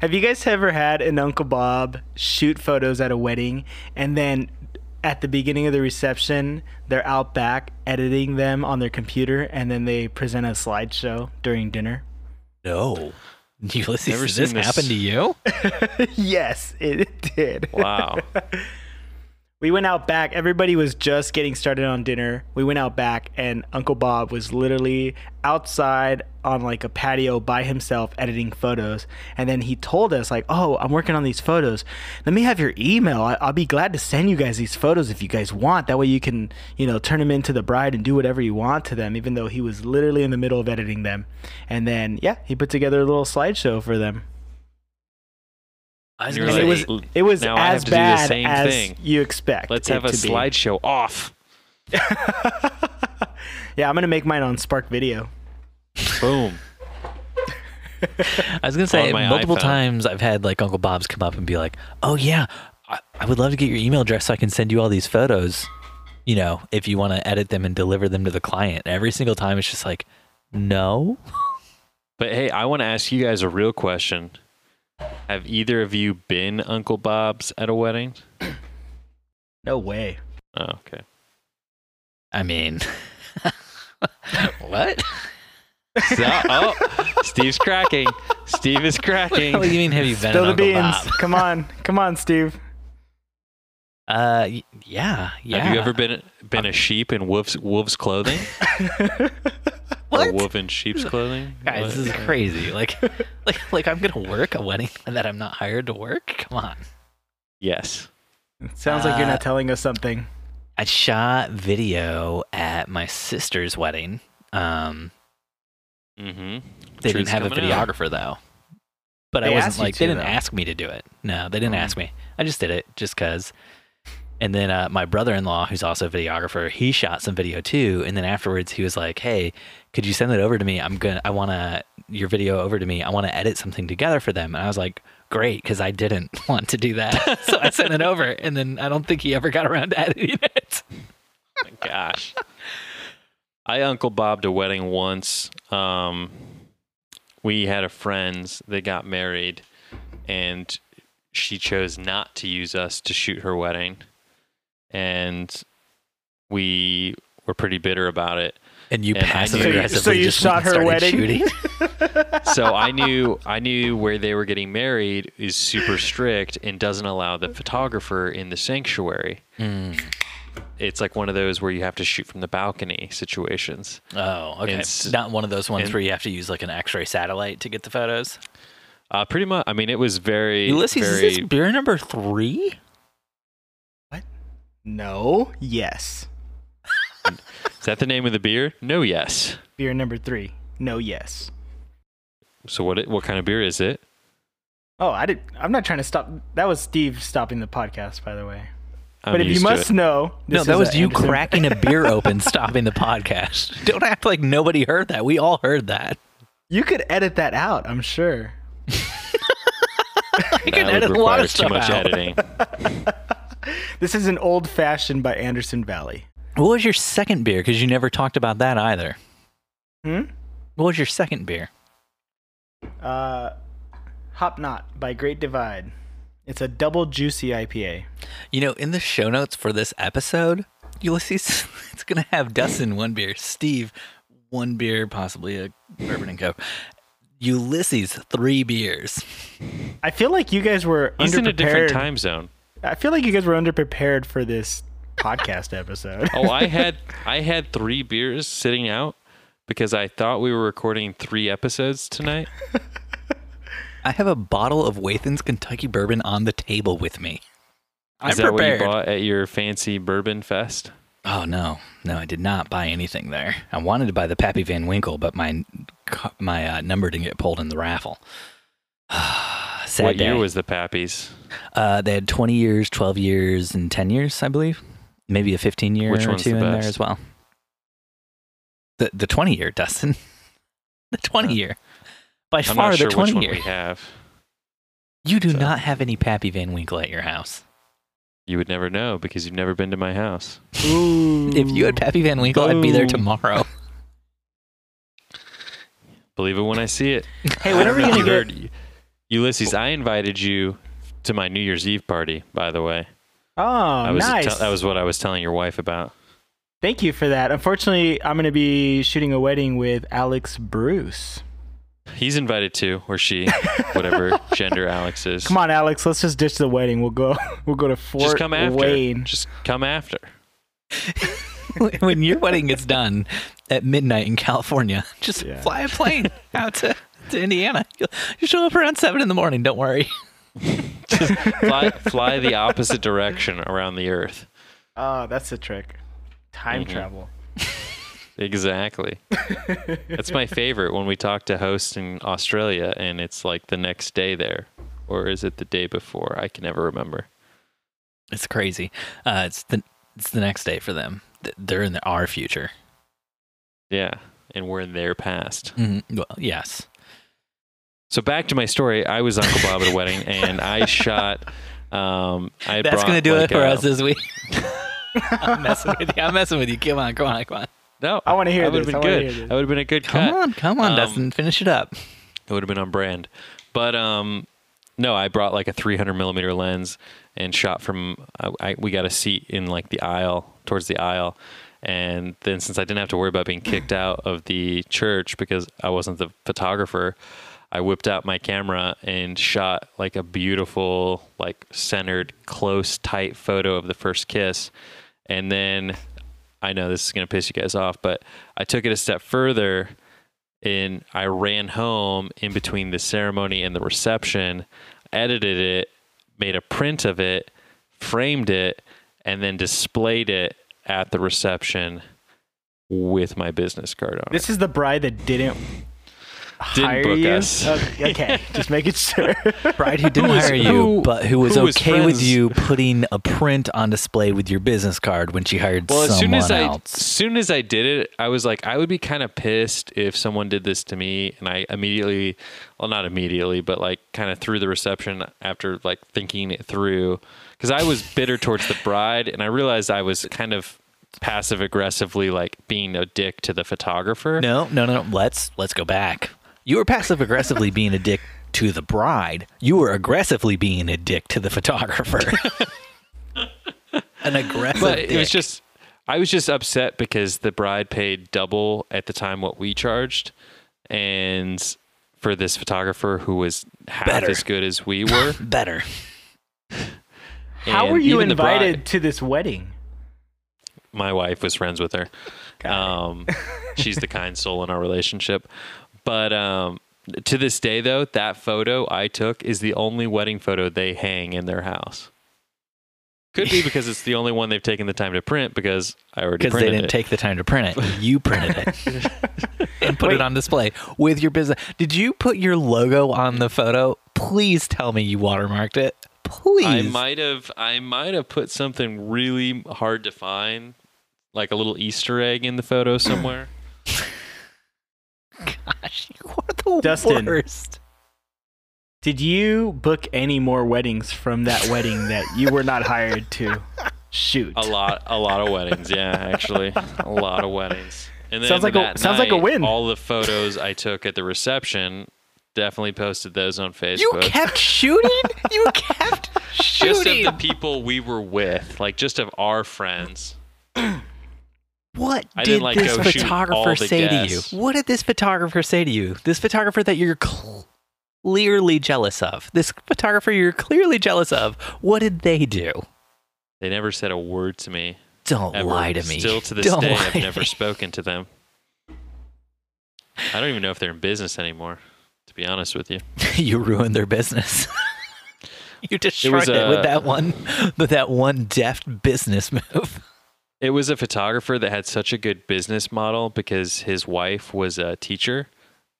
Have you guys ever had an Uncle Bob shoot photos at a wedding and then at the beginning of the reception, they're out back editing them on their computer and then they present a slideshow during dinner? No. Ulysses, Never did seen this this. happen to you? yes, it did. Wow. We went out back. Everybody was just getting started on dinner. We went out back, and Uncle Bob was literally outside on like a patio by himself editing photos. And then he told us, like, "Oh, I'm working on these photos. Let me have your email. I- I'll be glad to send you guys these photos if you guys want. That way you can, you know, turn them into the bride and do whatever you want to them." Even though he was literally in the middle of editing them. And then, yeah, he put together a little slideshow for them. I was You're gonna And say, it was it was now I have as to do the bad same as thing. you expect. Let's it have a to be. slideshow off. yeah, I'm gonna make mine on Spark Video. Boom. I was gonna say multiple iPhone. times I've had like Uncle Bob's come up and be like, "Oh yeah, I, I would love to get your email address so I can send you all these photos. You know, if you want to edit them and deliver them to the client." Every single time, it's just like, "No." But hey, I want to ask you guys a real question. Have either of you been Uncle Bob's at a wedding? No way. Oh, okay. I mean, what? So, oh, Steve's cracking. Steve is cracking. What do you mean? Have you been Spill an the Uncle beans. Bob? Come on, come on, Steve. Uh, y- yeah, yeah. Have you ever been been a sheep in wolf's wolf's clothing? What? A wolf in sheep's clothing? Guys, this is crazy. Like, like, like I'm gonna work a wedding that I'm not hired to work. Come on. Yes. It sounds like you're Uh, not telling us something. I shot video at my sister's wedding. Um, Mm-hmm. they didn't have a videographer though. But I wasn't like to, they didn't though. ask me to do it. No, they didn't Oh. ask me. I just did it just cuz. And then uh, my brother-in-law, who's also a videographer, he shot some video too. And then afterwards, he was like, "Hey, could you send it over to me? I'm gonna, I want to your video over to me. I want to edit something together for them." And I was like, "Great," because I didn't want to do that, so I sent it over. And then I don't think he ever got around to editing it. My gosh. I Uncle Bobbed a wedding once. Um, we had a friend that got married, and she chose not to use us to shoot her wedding. And we were pretty bitter about it. And you And I passive knew- So you- aggressively so you just shot her wedding? shooting. So I knew I knew where they were getting married is super strict and doesn't allow the photographer in the sanctuary. Mm. it's like one of those where you have to shoot from the balcony situations. Oh, okay. It's- Not one of those ones and- where you have to use like an X-ray satellite to get the photos. Uh, pretty much. I mean, it was very, Ulysses, very. is this beer number three? No. Yes. Is that the name of the beer? No, yes. Beer number three. No. Yes. So what? It, what kind of beer is it? Oh, I did. I'm not trying to stop. That was Steve stopping the podcast, by the way. I'm but if you must it. know, No, this that is was you Anderson- cracking a beer open, stopping the podcast. Don't act like nobody heard that. We all heard that. You could edit that out. I'm sure. I can that edit a lot of stuff too much out. editing. This is an old fashioned by Anderson Valley. What was your second beer? Because you never talked about that either. Hmm. What was your second beer? Uh, Hop Knot by Great Divide. It's a double juicy IPA. You know, in the show notes for this episode, Ulysses, it's going to have Dustin one beer, Steve one beer, possibly a bourbon and coke. Ulysses three beers. I feel like you guys were He's in a different time zone. I feel like you guys were underprepared for this podcast episode. Oh, I had I had three beers sitting out because I thought we were recording three episodes tonight. I have a bottle of Wathen's Kentucky bourbon on the table with me. I'm Is that prepared. what you bought at your fancy bourbon fest? Oh no, no, I did not buy anything there. I wanted to buy the Pappy Van Winkle, but my my uh, number didn't get pulled in the raffle. Sad what day. year was the Pappies? Uh, they had 20 years, 12 years, and 10 years, I believe. Maybe a 15 year Which or one's two the in there as well. The the 20 year, Dustin. the 20 year. By I'm far not sure the which 20 one year. we have. You do So- not have any Pappy Van Winkle at your house. You would never know because you've never been to my house. If you had Pappy Van Winkle, I'd be there tomorrow. Believe it when I see it. Hey, I when are don't we know if gonna you get? Heard- Ulysses, I invited you to my New Year's Eve party. By the way, Oh, I was nice. tell- that was what I was telling your wife about. Thank you for that. Unfortunately, I'm going to be shooting a wedding with Alex Bruce. He's invited too, or she, whatever gender Alex is. Come on, Alex. Let's just ditch the wedding. We'll go. We'll go to Fort just come after. Wayne. Just come after. when your wedding gets done at midnight in California, just Yeah. fly a plane out to, to Indiana. You'll, show up around 7 in the morning. Don't worry. Fly, fly the opposite direction around the Earth. Oh, that's the trick. Time Mhm. travel. Exactly. That's my favorite when we talk to hosts in Australia and it's like the next day there. Or is it the day before? I can never remember. It's crazy. Uh, it's the it's the next day for them. They're in the, our future. Yeah. And we're in their past. Mhm. Well, yes. So back to my story. I was Uncle Bob at a wedding and I shot. Um, I That's gonna do like it for a- us this week. I'm messing with you. I'm messing with you. Come on, come on, come on. No, I wanna hear that would've. Been I good. hear this. That would have been a good Come cut. on, come on, Um, Dustin. Finish it up. It would have been on brand. But um, no, I brought like a 300 millimeter lens and shot from. I, I, we got a seat in like the aisle towards the aisle, and then since I didn't have to worry about being kicked out of the church because I wasn't the photographer, I whipped out my camera and shot like a beautiful, like centered, close, tight photo of the first kiss, and then. I know this is going to piss you guys off, but I took it a step further and I ran home in between the ceremony and the reception, edited it, made a print of it, framed it, and then displayed it at the reception with my business card on. This is the bride that didn't, Didn't hire book you. us. Okay, okay. just making sure. Bride who didn't Who was- hire you, who- but who was who was okay with friends- you putting a print on display with your business card when she hired well, as soon someone as I, else. as soon as I did it, I was like, I would be kind of pissed if someone did this to me, and I immediately, well, not immediately, but like kind of through the reception after like thinking it through, because I was bitter towards the bride, and I realized I was kind of passive aggressively like being a dick to the photographer. No, no, no. Let's let's go back. You were passive aggressively being a dick to the bride. You were aggressively being a dick to the photographer. An aggressive. but it was just I was just upset because the bride paid double at the time what we charged, and for this photographer who was half Better. as good as we were. better. How were you even the bride- invited to this wedding? my wife was friends with her. Um, she's the kind soul in our relationship. But um, to this day, though, that photo I took is the only wedding photo they hang in their house. Could be because it's the only one they've taken the time to print because I already Because they didn't it. take the time to print it. You printed it and put it on display with your business. Did you put your logo on the photo? Please tell me you watermarked it. Please. I might have I might have put something really hard to find, like a little Easter egg in the photo somewhere. Gosh, you are the Dustin. worst. Did you book any more weddings from that wedding that you were not hired to shoot? a lot a lot of weddings, yeah, actually. A lot of weddings. And then Sounds like a- that sounds like a night, win. All the photos I took at the reception definitely posted those on Facebook. You kept shooting? You kept shooting. just of the people we were with, like just of our friends. What I did like, this photographer say to you? What did this photographer say to you? This photographer that you're clearly jealous of. This photographer you're clearly jealous of. What did they do? They never said a word to me. Don't Ever. lie to me. Still to this Don't day, I've never me. spoken to them. I don't even know if they're in business anymore, to be honest with you. you ruined their business. you destroyed was, it with uh, that one, with that one deft business move. It was a photographer that had such a good business model because his wife was a teacher,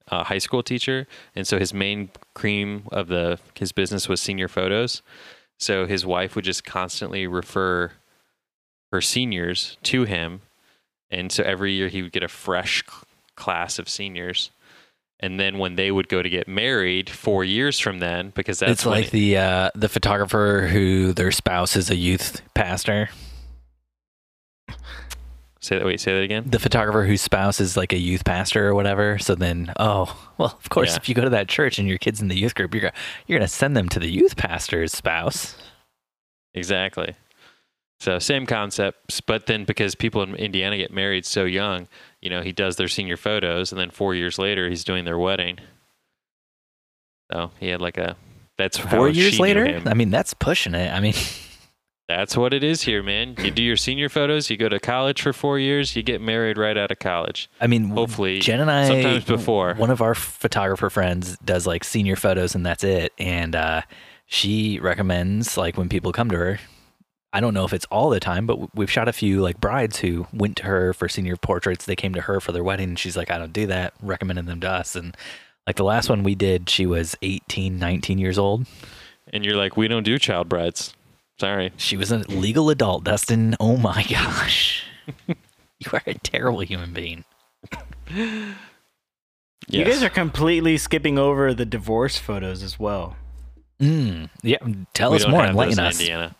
a high school teacher, and so his main cream of the his business was senior photos. So his wife would just constantly refer her seniors to him, and so every year he would get a fresh class of seniors. And then when they would go to get married four years from then, because that's it's like the uh, the photographer who their spouse is a youth pastor. Say that wait say that again. The photographer whose spouse is like a youth pastor or whatever. So then, oh well, of course, Yeah. if you go to that church and your kids in the youth group, you're gonna, you're gonna send them to the youth pastor's spouse. Exactly. So same concepts, but then because people in Indiana get married so young, you know, he does their senior photos, and then four years later, he's doing their wedding. So he had like a. That's Four years later. I mean, that's pushing it. I mean, That's what it is here, man. You do your senior photos, you go to college for four years, you get married right out of college. I mean, Hopefully, Jen and I sometimes before. one of our photographer friends does like senior photos and that's it. And uh, she recommends like when people come to her. I don't know if it's all the time, but we've shot a few like brides who went to her for senior portraits. They came to her for their wedding, and she's like, "I don't do that." Recommending them to us, and like the last one we did, she was 18, 19 years old. And you're like, we don't do child brides. Sorry. She was a legal adult, Dustin. Oh my gosh, you are a terrible human being. You guys are completely skipping over the divorce photos as well. Mm, yeah, tell we us more, have enlighten those in us. Indiana.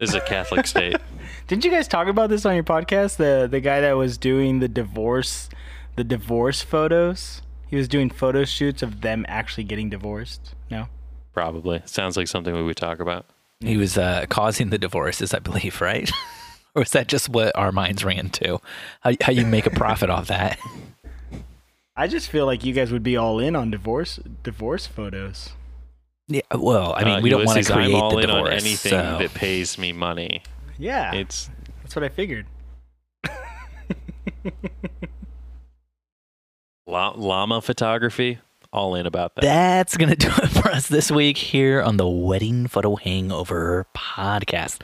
This is a Catholic state. Didn't you guys talk about this on your podcast? The the guy that was doing the divorce, the divorce photos. He was doing photo shoots of them actually getting divorced. No. Probably. Sounds like something we would talk about. He was uh, causing the divorces, I believe, right? or is that just what our minds ran to? How, how you make a profit off that? I just feel like you guys would be all in on divorce divorce photos. Yeah, well, I mean, Uh, we don't want to Ulysses, create I'm all the in divorce. on anything so- that pays me money. Yeah, It's that's what I figured. la- llama photography. All in about that. That's going to do it for us this week here on the Wedding Photo Hangover podcast.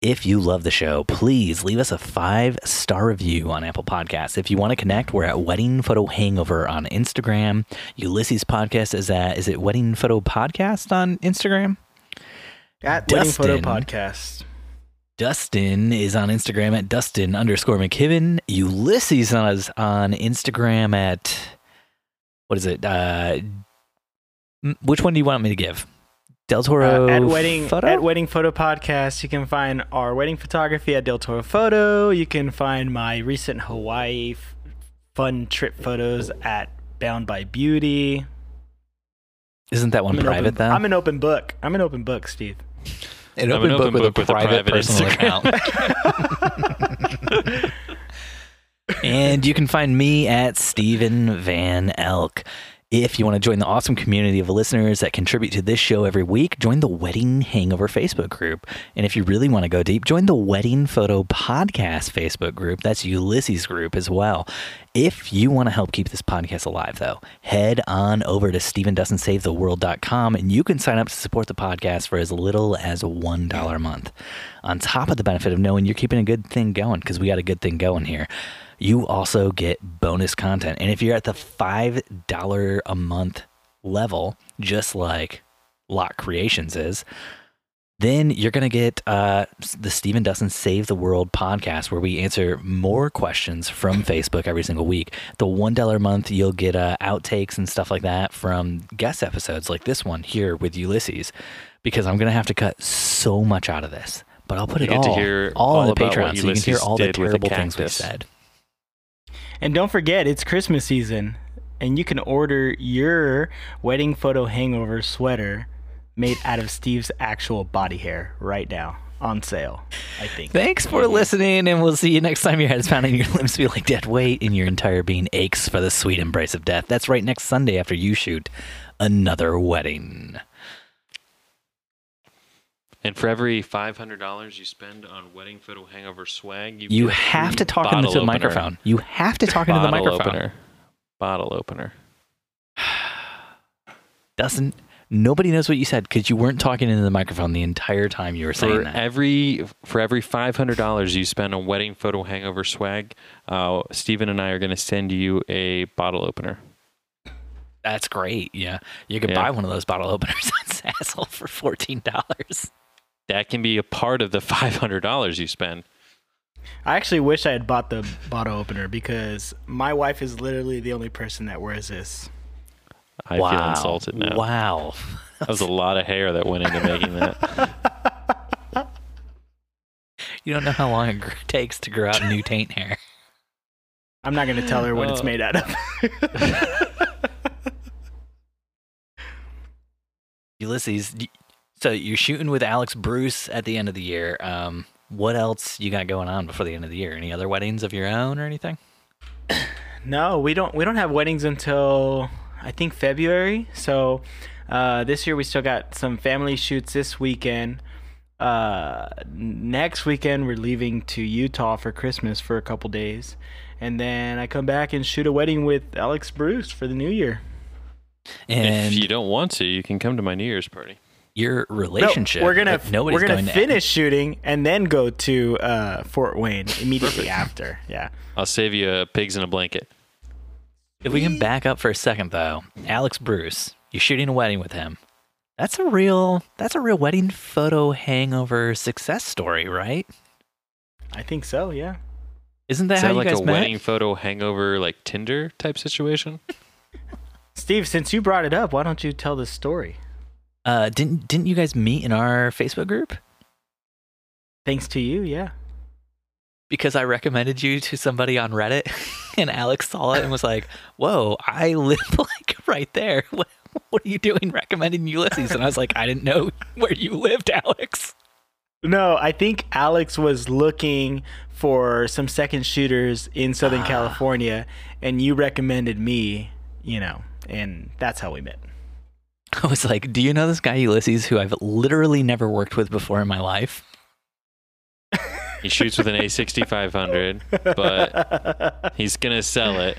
If you love the show, please leave us a five star review on Apple Podcasts. If you want to connect, we're at Wedding Photo Hangover on Instagram. Ulysses Podcast is at, is it Wedding Photo Podcast on Instagram? At Wedding Photo Podcast. Dustin is on Instagram at Dustin underscore McKibben. Ulysses is on Instagram at what is it? Uh, m- which one do you want me to give? Del Toro Uh, at wedding photo. at Wedding Photo Podcast, you can find our wedding photography at Del Toro Photo. You can find my recent Hawaii f- fun trip photos at Bound by Beauty. Isn't that one I'm private open, though? I'm an open book. I'm an open book, Steve. an I'm open, an book, open with, book a with a private, private personal Instagram. account. and you can find me at Stephen Van Elk. If you want to join the awesome community of listeners that contribute to this show every week, join the Wedding Hangover Facebook group. And if you really want to go deep, join the Wedding Photo Podcast Facebook group. That's Ulysses' group as well. If you want to help keep this podcast alive, though, head on over to StephenDustinSaveTheWorld.com and you can sign up to support the podcast for as little as $1 a month. On top of the benefit of knowing you're keeping a good thing going, because we got a good thing going here you also get bonus content. And if you're at the $5 a month level, just like Lot Creations is, then you're going to get uh, the Stephen Dustin Save the World podcast, where we answer more questions from Facebook every single week. The $1 a month, you'll get uh, outtakes and stuff like that from guest episodes like this one here with Ulysses, because I'm going to have to cut so much out of this. But I'll put You it all, all, all in the Patreon so you can hear all the did with a terrible things we said. And don't forget, it's Christmas season, and you can order your wedding photo hangover sweater made out of Steve's actual body hair right now on sale. I think. Thanks for listening, and we'll see you next time your head is pounding, your limbs feel like dead weight, and your entire being aches for the sweet embrace of death. That's right, next Sunday after you shoot another wedding. And for every five hundred dollars you spend on wedding photo hangover swag, you You have to talk into the opener. microphone. You have to talk into the Bottle microphone. opener. Bottle opener. Doesn't nobody knows what you said because you weren't talking into the microphone the entire time you were saying For that. every for every five hundred dollars you spend on wedding photo hangover swag, uh, Stephen and I are going to send you a bottle opener. That's great. Yeah, you could Yeah. buy one of those bottle openers on Zazzle for fourteen dollars. That can be a part of the five hundred dollars you spend. I actually wish I had bought the bottle opener because my wife is literally the only person that wears this. I wow. feel insulted now. Wow. That was a lot of hair that went into making that. You don't know how long it takes to grow out new taint hair. I'm not going to tell her what it's Oh. made out of. Ulysses, y- so you're shooting with Alex Bruce at the end of the year. Um, what else you got going on before the end of the year? Any other weddings of your own or anything? No, we don't. We don't have weddings until I think February. So uh, this year we still got some family shoots this weekend. Uh, next weekend we're leaving to Utah for Christmas for a couple days, and then I come back and shoot a wedding with Alex Bruce for the New Year. And if you don't want to, you can come to my New Year's party. Your No, relationship. we're gonna if nobody's we're gonna going to- finish shooting and then go to uh, Fort Wayne immediately after. Yeah. I'll save you a pigs in a blanket. If we can back up for a second, though, Alex Bruce, you're shooting a wedding with him. That's a real. That's a real wedding photo hangover success story, right? I think so. Yeah. Isn't that Is how that you like guys a met? wedding photo hangover, like Tinder type situation? Steve, since you brought it up, why don't you tell the story? Uh, didn't didn't you guys meet in our Facebook group? Thanks to you, yeah. Because I recommended you to somebody on Reddit, and Alex saw it and was like, "Whoa, I live like right there. What, what are you doing recommending Ulysses?" And I was like, "I didn't know where you lived, Alex." No, I think Alex was looking for some second shooters in Southern Ah. California, and you recommended me, you know, and that's how we met. I was like, "Do you know this guy Ulysses, who I've literally never worked with before in my life?" He shoots with an A6500, but he's gonna sell it.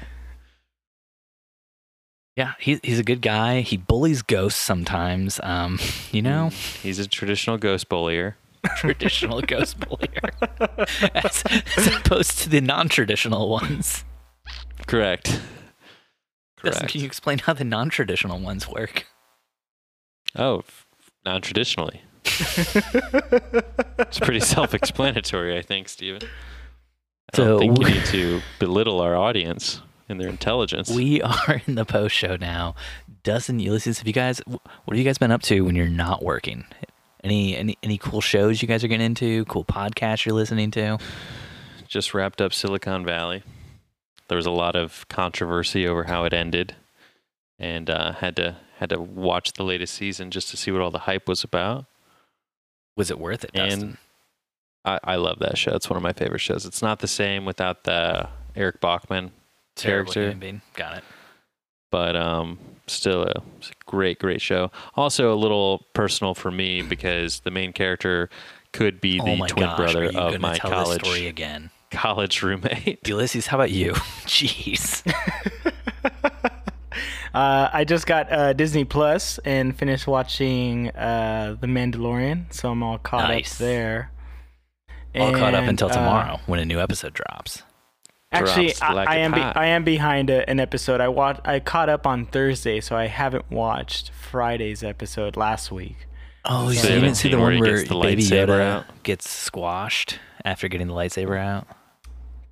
Yeah, he, he's a good guy. He bullies ghosts sometimes. Um, you know, He's a traditional ghost bullier. traditional ghost bullier, as, as opposed to the non-traditional ones. Correct. Correct. can you explain how the non-traditional ones work? Oh, non-traditionally. It's pretty self-explanatory, I think, Steven. I So don't think you need to belittle our audience and their intelligence. We are in the post show now. Dustin, Ulysses, have you guys? What have you guys been up to when you're not working? Any any any cool shows you guys are getting into? Cool podcasts you're listening to? just wrapped up Silicon Valley. There was a lot of controversy over how it ended, and uh, had to had to watch the latest season just to see what all the hype was about. Was it worth it, Dustin? And I, I love that show. It's one of my favorite shows. It's not the same without the Erlich Bachman Terrible character. Got it. but um, still a, it's a great, great show. Also, a little personal for me because the main character could be the oh twin gosh, brother of my tell this story college again? college roommate. Ulysses, how about you? Jeez. Uh, I just got uh, Disney Plus and finished watching uh, The Mandalorian, so I'm all caught Nice. up there. All caught up And, until uh, tomorrow when a new episode drops. Actually, Drops I, like I a am be- I am behind a, an episode. I watched I caught up on Thursday, so I haven't watched Friday's episode last week. Oh, So so you you didn't see the one he where the Baby Yoda out? gets squashed after getting the lightsaber out?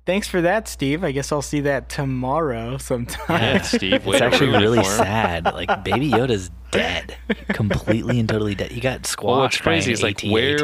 Thanks for that, Steve. I guess I'll see that tomorrow sometime. Yeah, Steve. It's actually really sad. Like Baby Yoda's dead, completely and totally dead. He got squashed Well, what's by crazy an is like AT-AT. where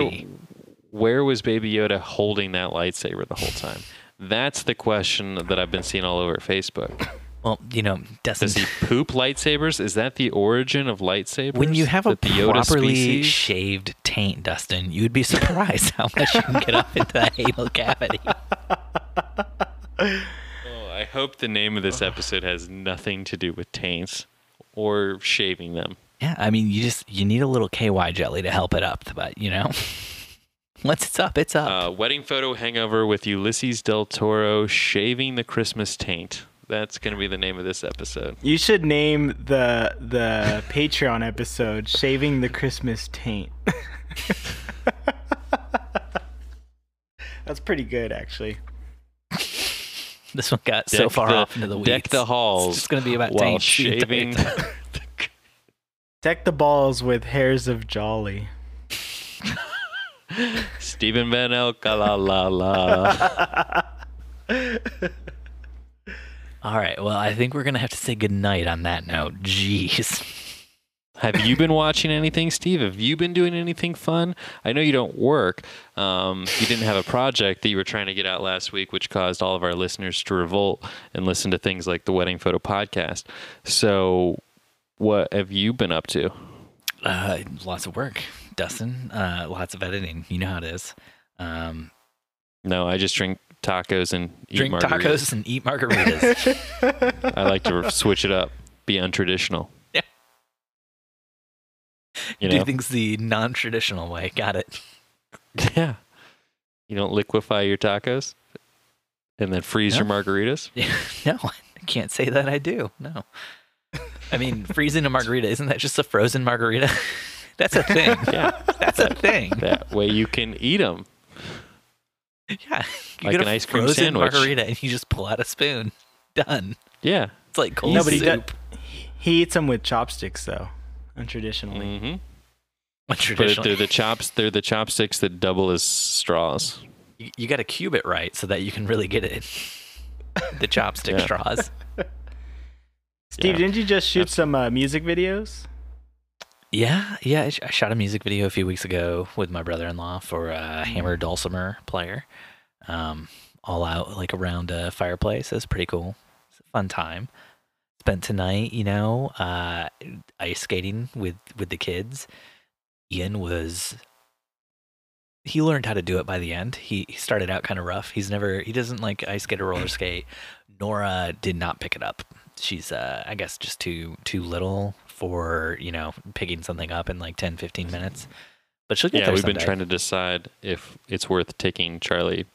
where was Baby Yoda holding that lightsaber the whole time? That's the question that I've been seeing all over Facebook. Well, you know, Does doesn't he poop lightsabers? Is that the origin of lightsabers? when you have a That the properly species? shaved taint, Dustin, you'd be surprised how much you can get up into that anal cavity. Oh, I hope the name of this episode has nothing to do with taints or shaving them. Yeah, I mean, you just you need a little KY jelly to help it up, but you know, once it's up, it's up. Uh, wedding photo hangover with Ulysses Del Toro shaving the Christmas taint. That's going to be the name of this episode. You should name the the Patreon episode "Shaving the Christmas Taint." That's pretty good, actually. This one got so far the- off into the weeds. Deck the halls. It's just gonna be about while taints the entire shaving. Deck the balls with hairs of jolly. Stephen Van Elk, la la la. All right, well, I think we're gonna have to say goodnight on that note. Jeez. Have you been watching anything, Steve? Have you been doing anything fun? I know you don't work. Um, you didn't have a project that you were trying to get out last week, which caused all of our listeners to revolt and listen to things like the Wedding Photo Podcast. So, what have you been up to? Uh, lots of work, Dustin. Uh, lots of editing. You know how it is. Um, No, I just drink tacos and eat drink tacos and eat margaritas. I like to switch it up, be untraditional. Yeah. You Do things the non-traditional way. Got it. Yeah. You don't liquefy your tacos and then freeze your margaritas? Yeah, no, I can't say that I do. No. I mean, freezing a margarita, isn't that just a frozen margarita? That's a thing. Yeah. That's a thing. That way you can eat them. Yeah. You Like get an a ice cream frozen sandwich. margarita and you just pull out a spoon. Done. Yeah. It's like cold No, but he soup. does- He eats them with chopsticks, though, untraditionally. Mm-hmm. But But they're the chops. They're the chopsticks that double as straws. you, you got to cube it right so that you can really get it. the chopstick Yeah. straws. Steve, Yeah. didn't you just shoot That's- some uh, music videos? Yeah, yeah. I, sh- I shot a music video a few weeks ago with my brother-in-law for a Hammer Dulcimer player. Um, all out like around a fireplace. It's pretty cool. It's a fun time. Spent tonight, you know, uh, ice skating with with the kids. Ian was. He learned how to do it by the end. He, he started out kind of rough. He's never he doesn't like ice skate or roller skate. Nora did not pick it up. She's uh I guess just too too little for, you know, picking something up in like 10 15 minutes. But she'll get Yeah, we've been trying to decide if it's worth taking Charlie.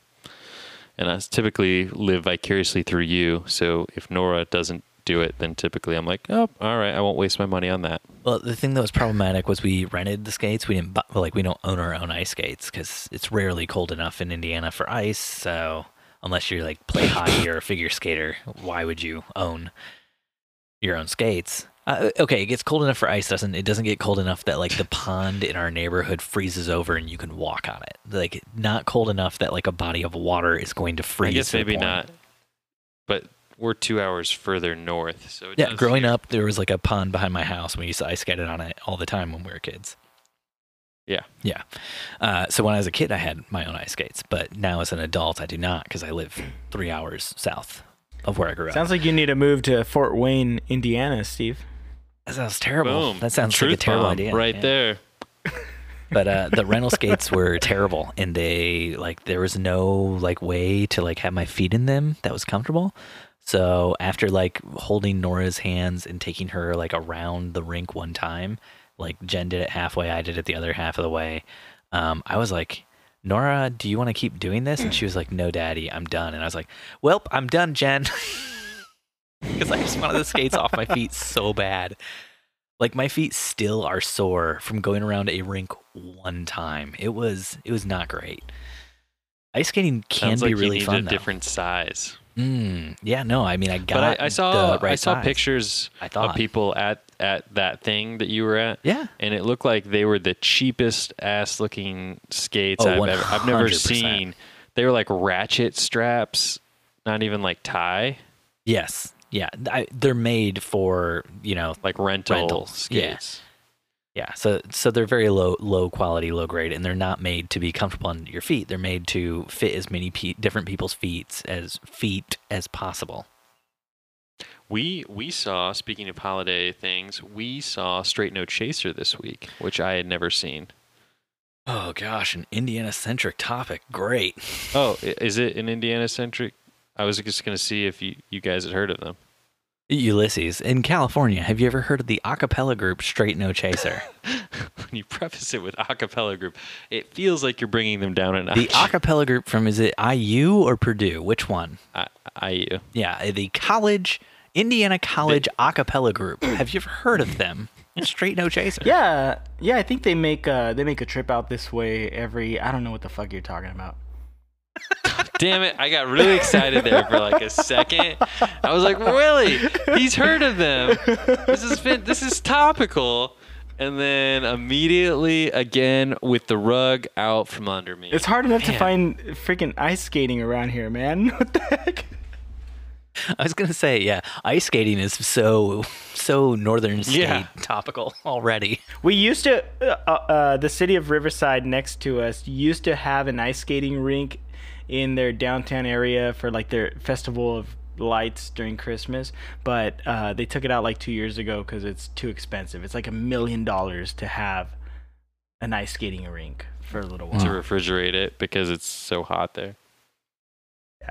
And I typically live vicariously through you. So if Nora doesn't do it, then typically I'm like, oh, all right, I won't waste my money on that. Well, the thing that was problematic was we rented the skates. We didn't buy, like we don't own our own ice skates because it's rarely cold enough in Indiana for ice. So unless you're like play hockey or a figure skater, why would you own your own skates? Uh, okay, it gets cold enough for ice, doesn't it? Doesn't get cold enough that like the pond in our neighborhood freezes over and you can walk on it. Like not cold enough that like a body of water is going to freeze. I guess maybe not. But we're two hours further north. So it Yeah, does growing feel- up, there was like a pond behind my house. We used to ice skate on it all the time when we were kids. Yeah. Yeah. Uh, so when I was a kid, I had my own ice skates, but now as an adult, I do not because I live three hours south of where I grew up. Sounds like you need to move to Fort Wayne, Indiana, Steve. that sounds terrible. Boom. That sounds Truth like a terrible idea. Right Yeah. there. but uh, the rental skates were terrible, and they like there was no like way to like have my feet in them that was comfortable. So after like holding Nora's hands and taking her like around the rink one time, like Jen did it halfway, I did it the other half of the way. Um, I was like, Nora, do you want to keep doing this? And she was like, No, Daddy, I'm done. And I was like, Welp, I'm done, Jen. Because I just wanted the skates off my feet so bad. Like my feet still are sore from going around a rink one time. It was it was not great. Ice skating can Sounds be like really you need fun a though. different size. Mm, yeah, no, I mean I got. But I, I saw right I saw size. pictures I of people at at that thing that you were at. Yeah, and it looked like they were the cheapest ass looking skates Oh, I've ever I've never seen. They were like ratchet straps, not even like tie, yes, yeah. I, they're made for you know like rental skates. Yeah, so so they're very low low quality, low grade, and they're not made to be comfortable on your feet. They're made to fit as many pe- different people's feet as feet as possible. We we saw speaking of holiday things, we saw Straight No Chaser this week, which I had never seen. Oh gosh, an Indiana centric topic. Great. Oh, is it an Indiana centric? I was just gonna see if you you guys had heard of them. Ulysses in California. Have you ever heard of the a cappella group Straight No Chaser? when you preface it with a cappella group, it feels like you're bringing them down a notch. the a cappella group from is it IU or Purdue? Which one? I, I Yeah, the college Indiana College a cappella group. Have you ever heard of them? Straight No Chaser. Yeah, yeah. I think they make uh they make a trip out this way every. I don't know what the fuck you're talking about. Damn it! I got really excited there for like a second. I was like, "Really? He's heard of them? This is fin- this is topical." And then immediately again with the rug out from under me. It's hard enough to find freaking ice skating around here, man. What the heck? I was gonna say, yeah, ice skating is so so northern state Yeah. topical already. We used to, uh, uh, the city of Riverside next to us used to have an ice skating rink in their downtown area for like their festival of lights during Christmas, but uh, they took it out like two years ago because it's too expensive. It's like a million dollars to have an ice skating rink for a little while. to refrigerate it because it's so hot there. Yeah.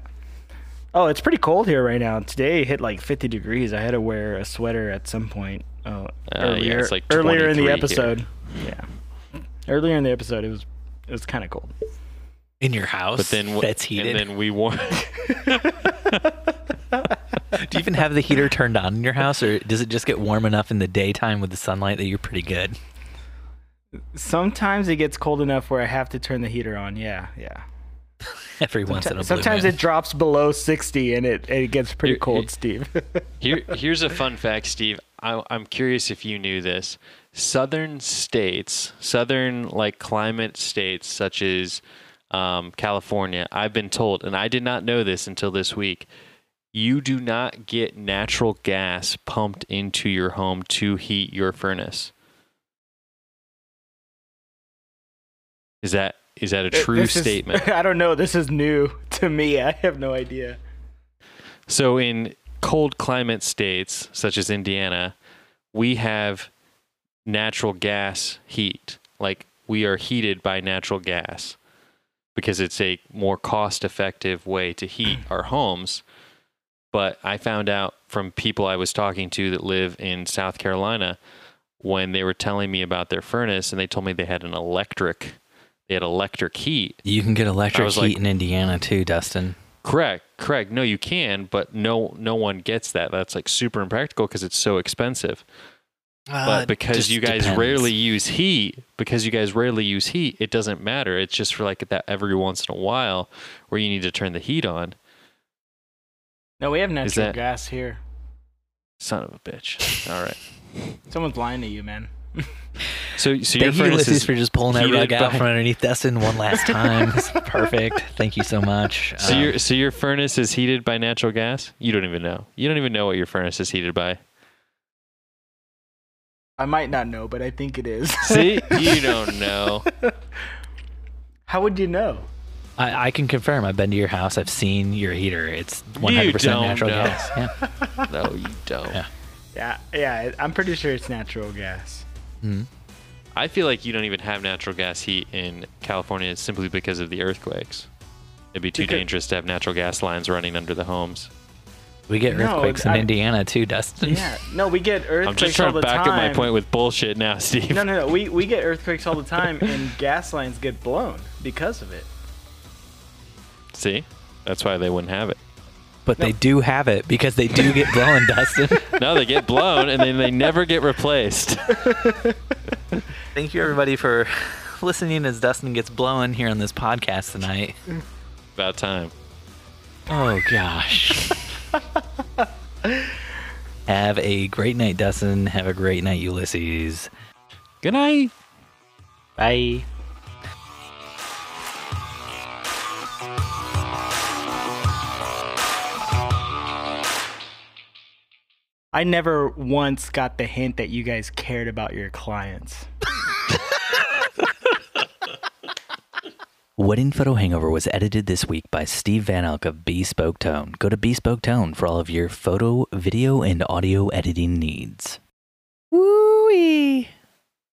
Oh, it's pretty cold here right now. Today hit like 50 degrees. I had to wear a sweater at some point. Uh, yeah, earlier, it's like earlier in the 23 here. episode. Yeah, earlier in the episode, it was it was kind of cold. In your house, But then wh- that's heated. And then we wore. Do you even have the heater turned on in your house, or does it just get warm enough in the daytime with the sunlight that you're pretty good? Sometimes it gets cold enough where I have to turn the heater on. Yeah, yeah. Every once in a blue Sometimes moon. it drops below 60 and it it gets pretty You- cold, Steve. Here, here's a fun fact, Steve. I, I'm curious if you knew this. Southern states, southern like climate states such as um, California, I've been told, and I did not know this until this week. You do not get natural gas pumped into your home to heat your furnace. Is that is that a true This is- statement? I don't know. This is new to me. I have no idea. So in cold climate states such as Indiana, we have natural gas heat. Like we are heated by natural gas because it's a more cost effective way to heat our homes. But I found out from people I was talking to that live in South Carolina when they were telling me about their furnace and they told me they had an electric they had electric heat You can get electric heat like- in Indiana too, Dustin. Correct, correct. No, you can, but no, no one gets that. That's like super impractical because it's so expensive. But because you guys rarely use heat, because you guys rarely use heat, it doesn't matter. It's just for like that every once in a while where you need to turn the heat on. No, we have natural that- gas here. Son of a bitch. All right. Someone's lying to you, man. So, so your Thank you, furnace Ulysses, is for just pulling that heated rug out by- from underneath Dustin one last time. It's perfect. Thank you so much. so Um, your so your furnace is heated by natural gas. You don't even know. You don't even know what your furnace is heated by. I might not know, but I think it is. See, you don't know. How would you know? I, I can confirm. I've been to your house. I've seen your heater. It's 100% don't natural know. gas. Yeah. No, you don't. Yeah. Yeah, yeah. I'm pretty sure it's natural gas. Mhm. I feel like you don't even have natural gas heat in California simply because of the earthquakes. It'd be too Because- dangerous to have natural gas lines running under the homes. We get No, earthquakes in I- Indiana too, Dustin. Yeah. No, we get earthquakes I'm just trying to back time. up my point with bullshit now, Steve. No, no, no. We we get earthquakes all the time, and gas lines get blown because of it. See? That's why they wouldn't have it. But they do have it because they do get blown, Dustin. No, they get blown and then they never get replaced. Thank you, everybody, for listening as Dustin gets blown here on this podcast tonight. About time. Oh, gosh. Have a great night, Dustin. Have a great night, Ulysses. Good night. Bye. I never once got the hint that you guys cared about your clients. Wedding Photo Hangover was edited this week by Steve Van Elk of Bespoke Tone. Go to Bespoke Tone for all of your photo, video, and audio editing needs. Woo!